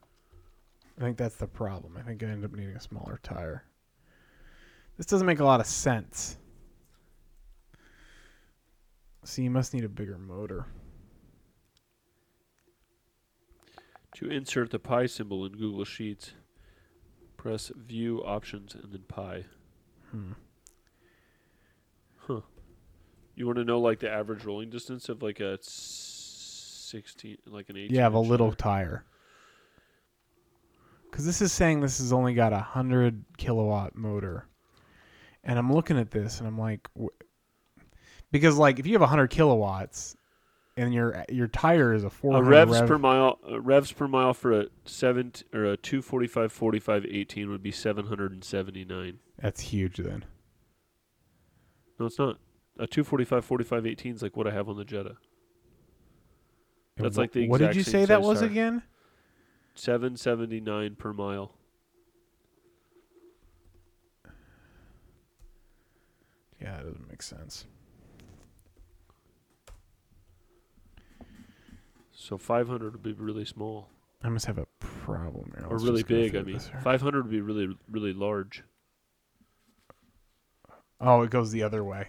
I think that's the problem. I think I end up needing a smaller tire. This doesn't make a lot of sense. So you must need a bigger motor. To insert the pi symbol in Google Sheets, press View Options and then pi. Hmm. Huh. You want to know like the average rolling distance of like a 16, like an 18? Yeah, the inch little tire? tire. Because this is saying this has only got a hundred kilowatt motor, and I'm looking at this and I'm like, because like if you have a hundred kilowatts, and your your tire is a four Uh, revs rev, per mile. Uh, revs per mile for a seven or a 245 45 18 would be 779. that's huge. Then No, it's not. A 245 45 18 is like what I have on the Jetta. That's like the what did you say that was tire. again? 779 per mile. Yeah, that doesn't make sense. So 500 would be really small I must have a problem here. or really big. I mean, 500 would be really really large. Oh, it goes the other way.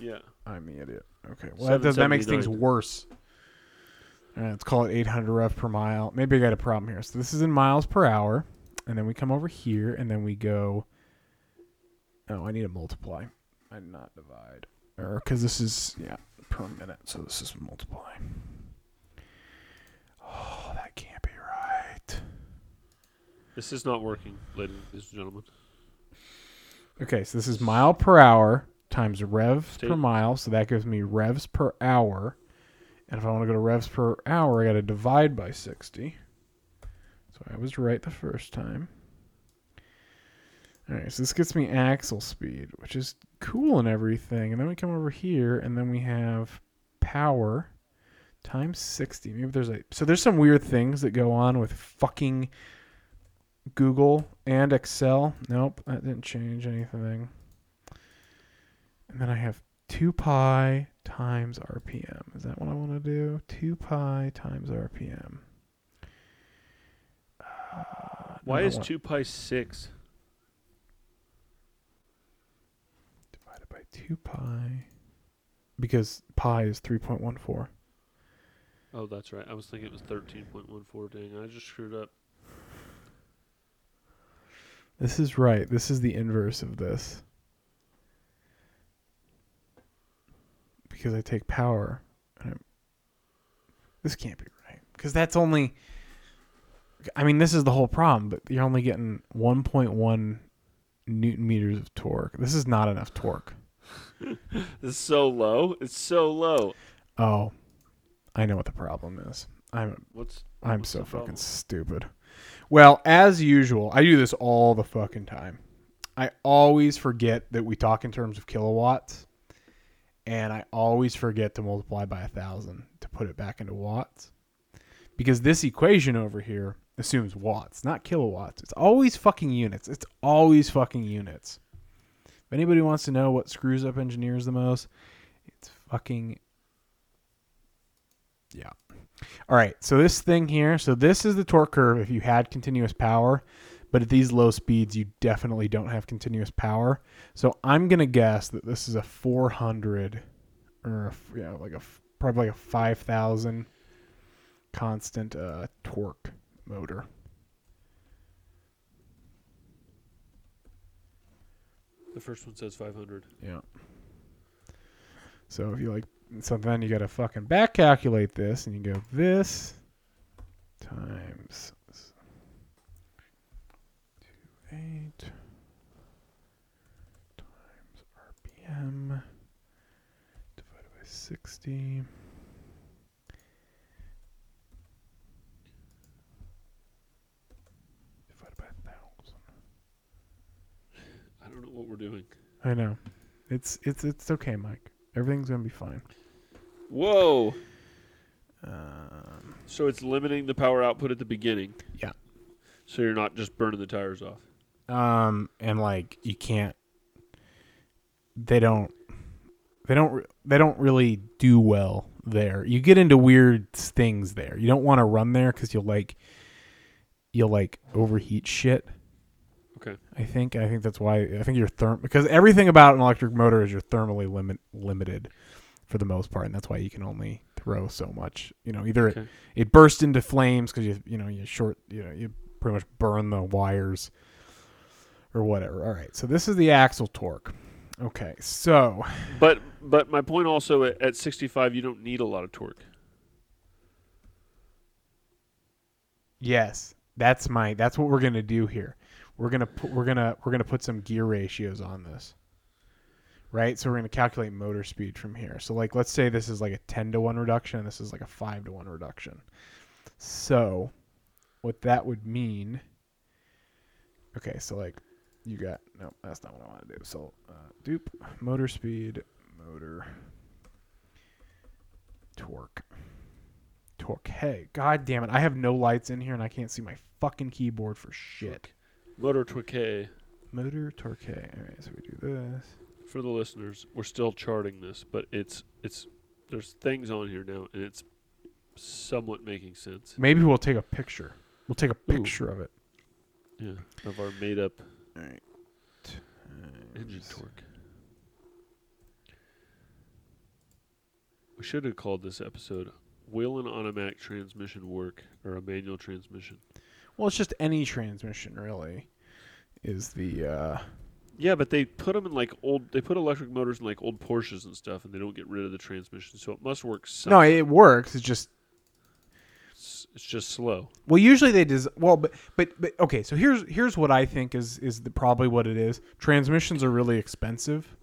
Yeah. I'm the idiot. Okay. Well, that, does, that makes things worse. All right, let's call it 800 revs per mile. Maybe I got a problem here. So this is in miles per hour, and then we come over here, and then we go. Oh, I need to multiply. I did not divide, or because this is yeah per minute, so this is multiply. Oh, that can't be right. This is not working, ladies and gentlemen. Okay, so this is mile per hour times revs State. per mile, so that gives me revs per hour. And if I want to go to revs per hour, I got to divide by 60. So I was right the first time. All right, so this gets me axle speed, which is cool and everything. And then we come over here, and then we have power times 60. Maybe there's a so there's some weird things that go on with fucking Google and Excel. Nope, that didn't change anything. And then I have 2 pi times RPM. Is that what I want to do? 2 pi times RPM. Uh, Why no, is want- 2 pi 6? divided by 2 pi? Because pi is 3.14. Oh, that's right. I was thinking it was 13.14. Dang, I just screwed up. This is right. This is the inverse of this. Because I take power. And I'm, this can't be right. Because that's only. I mean, this is the whole problem, but you're only getting 1.1 newton meters of torque. This is not enough torque. It's so low. It's so low. Oh, I know what the problem is. I'm What's I'm What's so fucking problem? stupid. Well, as usual, I do this all the fucking time. I always forget that we talk in terms of kilowatts, and I always forget to multiply by a thousand to put it back into watts. Because this equation over here assumes watts, not kilowatts. It's always fucking units. It's always fucking units. If anybody wants to know what screws up engineers the most, it's fucking yeah. All right, so this thing here, so this is the torque curve if you had continuous power, but at these low speeds, you definitely don't have continuous power. So I'm gonna guess that this is a 400 or a, yeah, like a probably like a 5,000 constant uh, torque motor. the first one says 500? Yeah. So if you like, so then you got to fucking back calculate this, and you go this times s- two eight times RPM divided by sixty. Divided by a thousand. I don't know what we're doing. I know. It's it's it's okay, Mike. Everything's gonna be fine. Whoa. Um, So it's limiting the power output at the beginning. Yeah. So you're not just burning the tires off. Um, and like you can't. They don't. They don't. They don't really do well there. You get into weird things there. You don't want to run there because you'll like. You'll like overheat shit. Okay. I think. I think that's why. I think you're therm because everything about an electric motor is you're thermally limit limited, for the most part, and that's why you can only throw so much. You know, either it Okay. it bursts into flames because you you know you short you know you pretty much burn the wires or whatever. All right, so this is the axle torque. Okay, so But but my point also at, at 65 you don't need a lot of torque. yes, that's my that's what we're gonna do here. We're gonna put we're gonna we're gonna put some gear ratios on this. Right, so we're gonna calculate motor speed from here. So like, let's say this is like a ten to one reduction, and this is like a five to one reduction. So, what that would mean? Okay, so like, you got no, that's not what I want to do. So, uh, dupe motor speed, motor torque, torque. Hey, god damn it! I have no lights in here, and I can't see my fucking keyboard for shit. Motor torque. Motor torque. All right, so we do this. For the listeners, we're still charting this, but it's it's there's things on here now and it's somewhat making sense. Maybe we'll take a picture. We'll take a picture of it. Yeah. Of our made up all right. Engine torque. We should have called this episode Will an Automatic Transmission Work or a Manual Transmission? Well, it's just any transmission, really, is the. Uh, yeah, but they put them in like old. They put electric motors in like old Porsches and stuff, and they don't get rid of the transmission, so it must work. No, it works. It's just it's, it's just slow. well, usually they des- well, but but but okay. So here's here's what I think is is the, probably what it is. Transmissions are really expensive,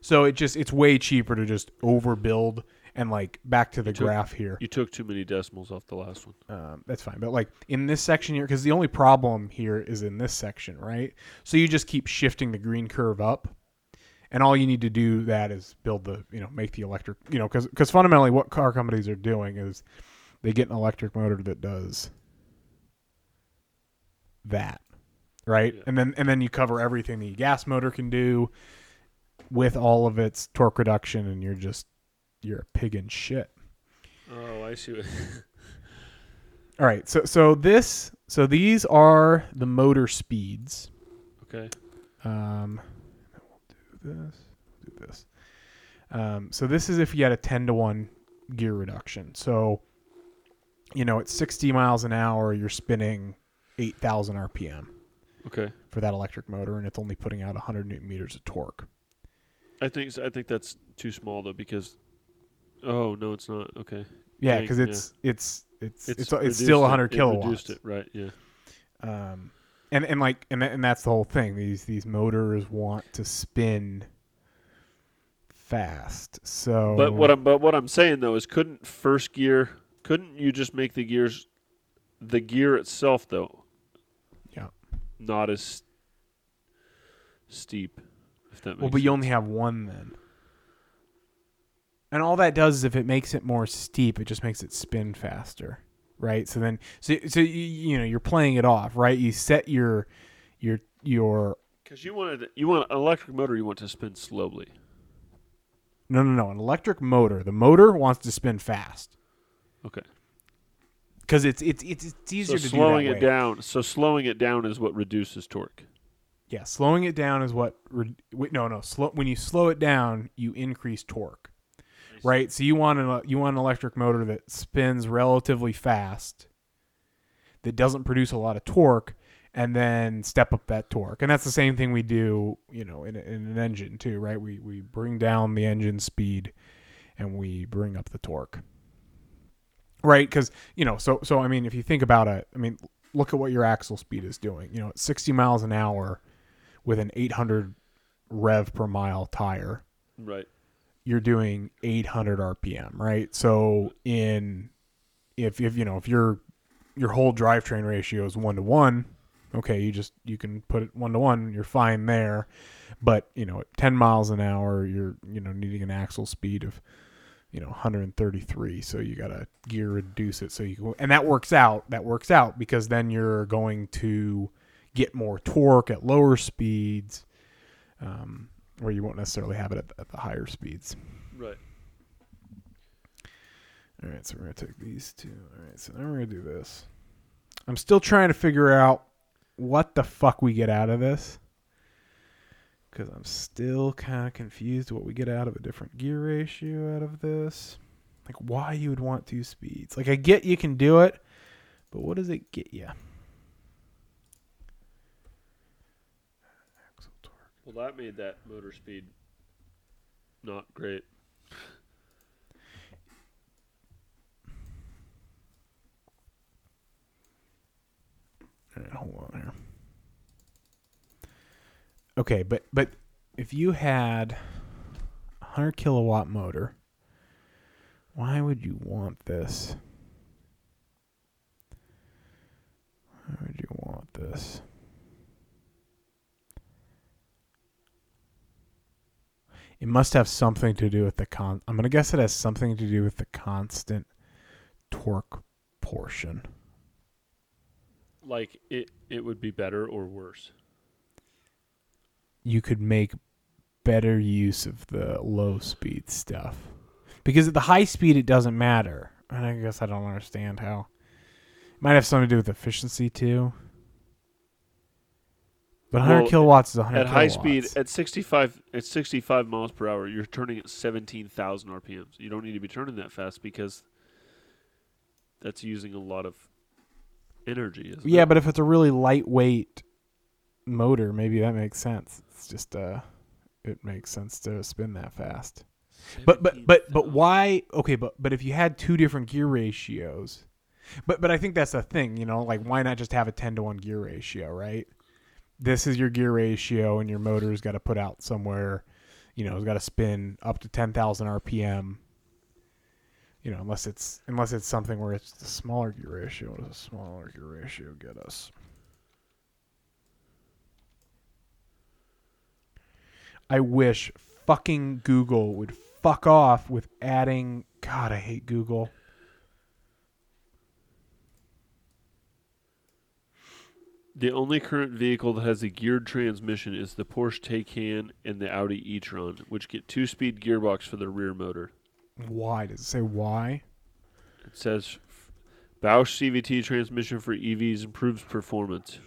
so it just it's way cheaper to just overbuild and like back to the took- graph here. You took too many decimals off the last one. um, that's fine. But like in this section here, because the only problem here is in this section, right? So you just keep shifting the green curve up, and all you need to do that is build the, you know, make the electric, you know, because because fundamentally what car companies are doing is they get an electric motor that does that, right? Yeah. And then and then you cover everything the gas motor can do with all of its torque reduction, and you're just you're a pig in shit. Oh, I see. What All right, so so this so these are the motor speeds. okay. Um, we'll do this. Do this. Um, so this is if you had a ten to one gear reduction. So, you know, at sixty miles an hour, you're spinning eight thousand RPM Okay. for that electric motor, and it's only putting out hundred newton meters of torque. I think I think that's too small though because. Oh no, it's not. Okay. Yeah, because it's, it's it's it's it's, reduced still it- hundred it kilowatts. Reduced it, right? Yeah. um, and and like and and that's the whole thing. These these motors want to spin fast. So, But what I'm but what I'm saying though is couldn't first gear couldn't you just make the gears the gear itself though Yeah. not as steep if that makes well, but you only have one then. And all that does is if it makes it more steep, it just makes it spin faster, right? So then, so so you, you know you're playing it off, right? You set your your your Because you wanted you want an electric motor, you want to spin slowly. no no no an electric motor. The motor wants to spin fast Okay. because it's it's it's, it's So easier to slowing do that it way. down. So slowing it down is what reduces torque. Yeah, slowing it down is what. Re- wait, no, no. Slow when you slow it down, you increase torque, right? So you want an you want an electric motor that spins relatively fast, that doesn't produce a lot of torque, and then step up that torque. And that's the same thing we do, you know, in, in an engine too, right? We we bring down the engine speed, and we bring up the torque, right? Because you know, so so I mean, if you think about it, I mean, look at what your axle speed is doing. You know, at 60 miles an hour with an 800 rev per mile tire, Right. you're doing 800 RPM, right? So in if if you know if your your whole drivetrain ratio is one to one, okay, you just you can put it one to one, you're fine there. But you know, at 10 miles an hour, you're you know needing an axle speed of you know 133 so you got to gear reduce it so you can, and that works out that works out because then you're going to get more torque at lower speeds um, where you won't necessarily have it at, at the higher speeds. Right. all right so we're going to take these two. All right so now we're going to do this. I'm still trying to figure out what the fuck we get out of this because i'm still kind of confused what we get out of a different gear ratio out of this like why you would want two speeds like i get you can do it but what does it get you Axle torque. Well, that made that motor speed not great. All right, hold on here. Okay, but but if you had a hundred kilowatt motor, why would you want this? Why would you want this? It must have something to do with the con. I'm gonna guess it has something to do with the constant torque portion. Like it, it would be better or worse. You could make better use of the low speed stuff. Because at the high speed, it doesn't matter. And I guess I don't understand how. It might have something to do with efficiency too. But 100 Well, kilowatts is 100 at high speed at 65 at 65 miles per hour you're turning at 17,000 rpms you don't need to be turning that fast because that's using a lot of energy isn't Yeah, it? but if it's a really lightweight motor, maybe that makes sense. It's just uh it makes sense to spin that fast. But but but but why? Okay, but but if you had two different gear ratios, but but I think that's the thing, you know, like why not just have a ten to one gear ratio, right? This is your gear ratio, and your motor's got to put out somewhere, you know, it's got to spin up to ten thousand RPM. You know, unless it's unless it's something where it's the smaller gear ratio. What does a smaller gear ratio get us? I wish fucking Google would fuck off with adding. God, I hate Google. The only current vehicle that has a geared transmission is the Porsche Taycan and the Audi e-tron, which get two-speed gearbox for the rear motor. Why does it say why? It says Bosch CVT transmission for EVs improves performance.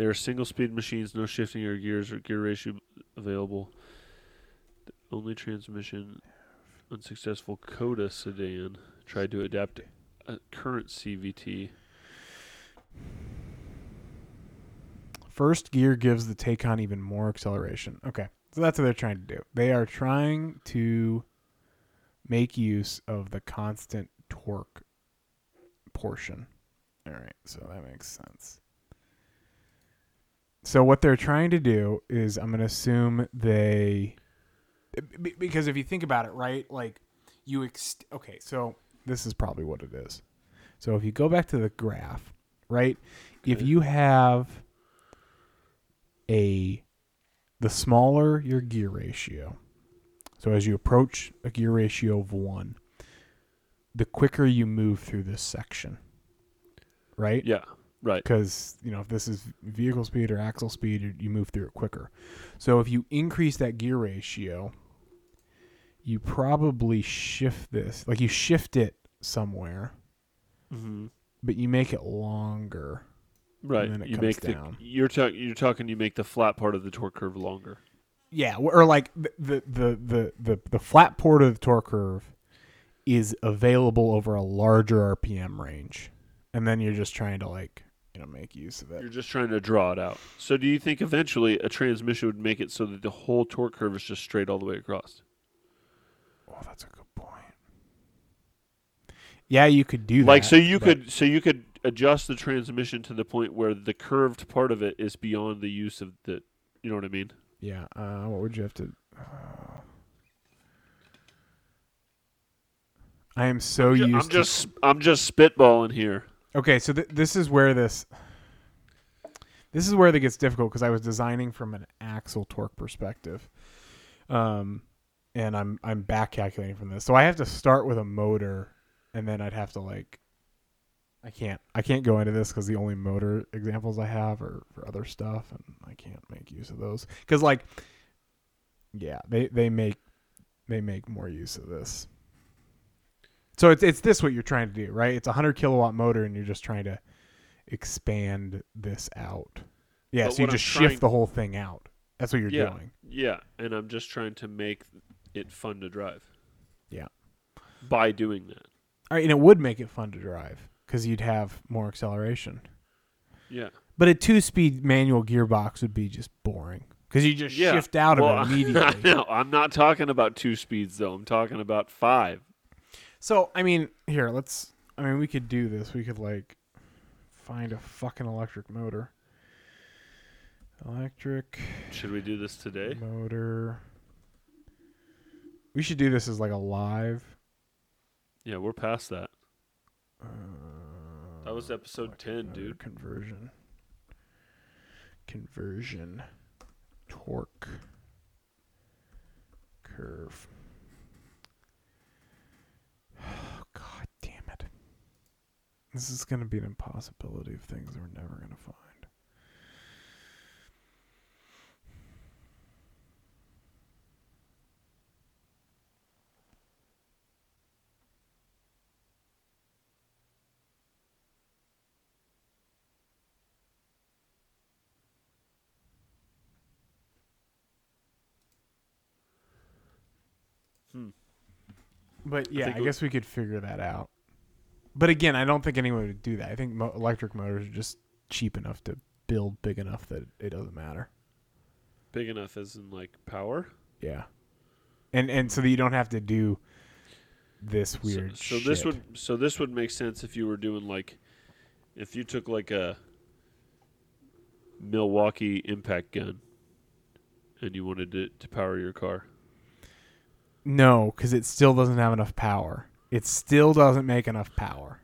They are single-speed machines, no shifting or gears or gear ratio available. The only transmission unsuccessful Coda sedan tried to adapt a current CVT. First gear gives the Taycan even more acceleration. Okay, so that's what they're trying to do. They are trying to make use of the constant torque portion. All right, so that makes sense. So what they're trying to do is, I'm going to assume they, be- because if you think about it, right, like you ex- okay, so this is probably what it is. So if you go back to the graph, right, if you have a the smaller your gear ratio, so as you approach a gear ratio of one, the quicker you move through this section, right? Yeah, right. because you know if this is vehicle speed or axle speed you, you move through it quicker so if you increase that gear ratio you probably shift this like you shift it somewhere Mm-hmm. but you make it longer Right. then it you comes make down. the you're talking you're talking you make the flat part of the torque curve longer. yeah or like the the the the, the, the flat part of the torque curve is available over a larger rpm range and then you're just trying to like you know make use of it You're just trying to draw it out. So do you think eventually a transmission would make it so that the whole torque curve is just straight all the way across? oh that's a good point yeah you could do that like so you but- could so you could adjust the transmission to the point where the curved part of it is beyond the use of the you know what I mean? Yeah. Uh, what would you have to? Uh, I am so Ju- used I'm just I'm just spitballing here. Okay, so th- this is where this. This is where it gets difficult because I was designing from an axle torque perspective, um, and I'm I'm back calculating from this. So I have to start with a motor, and then I'd have to like. I can't I can't go into this because the only motor examples I have are for other stuff, and I can't make use of those because like, yeah, they they make they make more use of this. So it's it's this what you're trying to do, right? It's a hundred kilowatt motor, and you're just trying to expand this out. Yeah, But so you I'm just trying- shift the whole thing out. That's what you're Yeah. doing. Yeah, and I'm just trying to make it fun to drive. Yeah. By doing that. All right, and it would make it fun to drive because you'd have more acceleration. Yeah. But a two-speed manual gearbox would be just boring because you just Yeah. shift out of well, it immediately. no, I'm not talking about two speeds though. I'm talking about five. So I mean, here let's. I mean, we could do this. We could like find a fucking electric motor. Electric Should we do this today? motor. We should do this as like a live. Yeah, we're past that. Uh, That was episode 10, dude. Conversion. Conversion. Torque. Curve. This is going to be an impossibility of things we're never going to find. Hmm. But yeah, I, I guess we could figure that out but again, I don't think anyone would do that. I think mo- electric motors are just cheap enough to build big enough that it doesn't matter. Big enough as in like power. Yeah, and and so that you don't have to do this weird. So, this shit. would so this would make sense if you were doing like if you took like a Milwaukee impact gun and you wanted it to power your car. no, because it still doesn't have enough power. It still doesn't make enough power.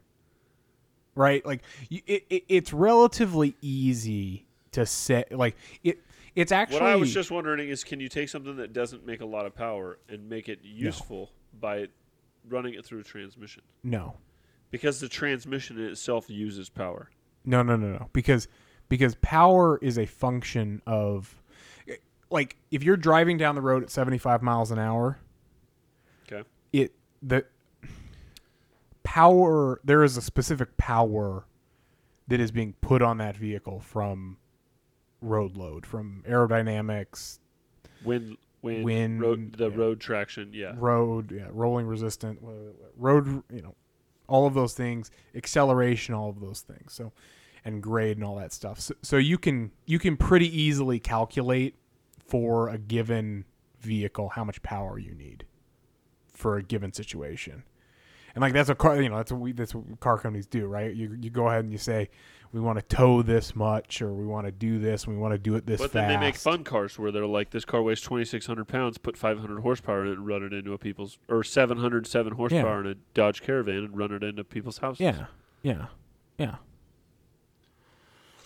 Right, like it, it, it's relatively easy to set. Like it, it's actually. what I was just wondering is can you take something that doesn't make a lot of power and make it useful by running it through a transmission? no, Because the transmission itself uses power. No, no, no, no. Because because power is a function of like if you're driving down the road at 75 miles an hour, Okay. it the power there is a specific power that is being put on that vehicle from road load, from aerodynamics, Wind wind, Wind, road the yeah. road traction, yeah. road, yeah, rolling resistant, road, you know, all of those things, acceleration, all of those things. So, and grade and all that stuff. So, so you can you can pretty easily calculate for a given vehicle how much power you need for a given situation. And like that's a car, you know, that's what we that's what car companies do, right? You you go ahead and you say we want to tow this much, or we want to do this, and we want to do it this But fast. then they make fun cars where they're like, this car weighs 2,600 pounds, put 500 horsepower in it and run it into a people's, or 707 horsepower in a Dodge Caravan and run it into people's houses. Yeah, yeah, yeah.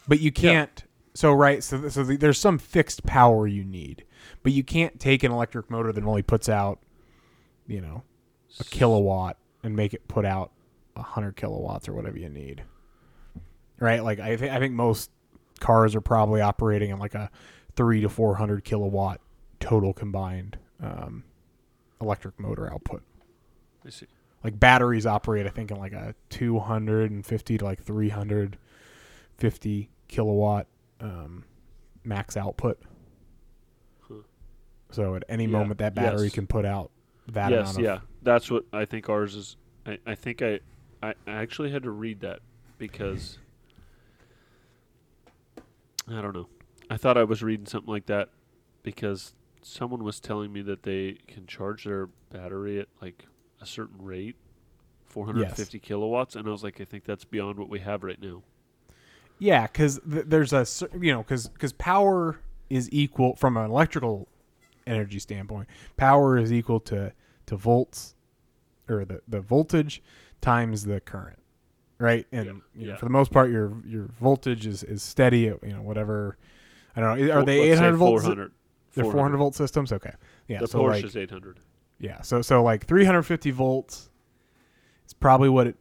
But you can't. So right, so so the, there's some fixed power you need, but you can't take an electric motor that only puts out, you know, a kilowatt and make it put out a hundred kilowatts or whatever you need. Right, like I think I think most cars are probably operating in like a three to four hundred kilowatt total combined um, electric motor output I see. like batteries operate i think in like a 250 to like 350 kilowatt um, max output Huh. so at any Yeah, moment that battery yes. can put out that yes, amount of yeah. That's what I think ours is. I, I think I, I, actually had to read that because I don't know. I thought I was reading something like that because someone was telling me that they can charge their battery at like a certain rate, 450 kilowatts, and I was like, I think that's beyond what we have right now. yeah because th- there's a you know because because power is equal from an electrical energy standpoint power is equal to to volts or the, the voltage times the current right? And you know, for the most part your your voltage is, is steady at, you know whatever i don't know are they let's 800 volts? 400. they're 400 volt systems? Okay. Yeah The so Porsche like is 800. yeah so so like 350 volts it's probably what it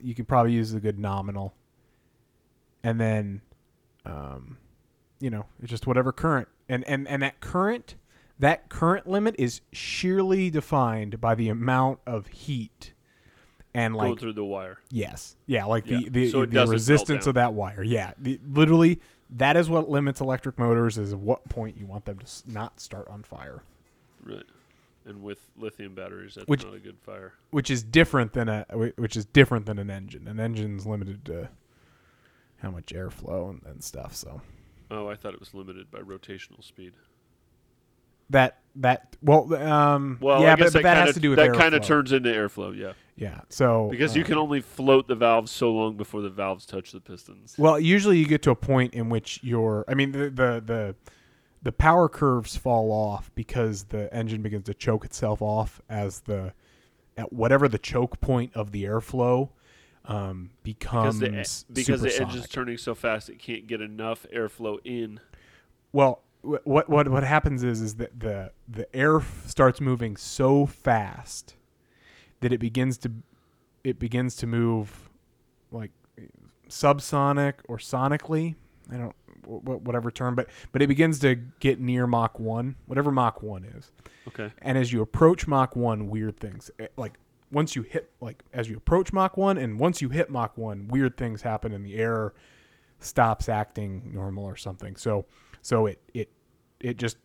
you could probably use a good nominal. And then um you know it's just whatever current and and and that current that current limit is sheerly defined by the amount of heat and like through the wire. yes yeah like Yeah, the the, so the resistance of that wire yeah the, literally that is what limits electric motors is at what point you want them to not start on fire Right. And with lithium batteries, that's Which- not a good fire. which is different than a whi- which is different than an engine. An engine's limited to how much airflow and, and stuff. So Oh, I thought it was limited by rotational speed. That that well um Well, yeah, but, but that kinda, has to do with that kind of turns into airflow, yeah. Yeah. So Because you uh, can only float the valves so long before the valves touch the pistons. Well, usually you get to a point in which your I mean the the the the power curves fall off because the engine begins to choke itself off as the at whatever the choke point of the airflow um, Because becomes the, because the supersonic. engine's turning so fast, it can't get enough airflow in. Well, what what what happens is is that the the air f- starts moving so fast that it begins to it begins to move like subsonic or sonically. I don't wh- wh- whatever term, but but it begins to get near Mach one, whatever Mach one is. Okay. And as you approach Mach 1, weird things eh, like once you hit like as you approach Mach 1 and once you hit Mach 1, weird things happen and the air stops acting normal or something. So so it it it just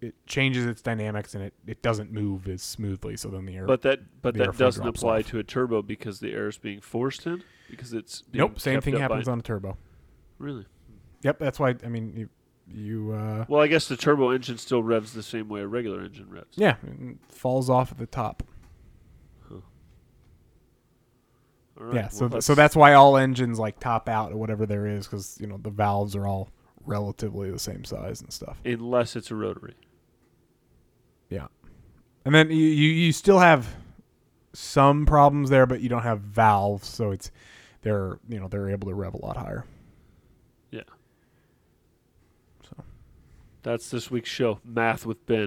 it changes its dynamics and it, it doesn't move as smoothly. So then the air. But that but that doesn't apply off. to a turbo because the air is being forced in because it's being nope, same thing happens on a turbo. really. Yep, that's why. I mean, you you uh, Well, I guess the turbo engine still revs the same way a regular engine revs. yeah, it falls off at the top. Right, yeah, so well, th- so that's why all engines like top out or whatever there is because you know the valves are all relatively the same size and stuff. unless it's a rotary. Yeah, and then you you, you still have some problems there, but you don't have valves, so it's they're you know they're able to rev a lot higher. Yeah. So that's this week's show, Math with Ben.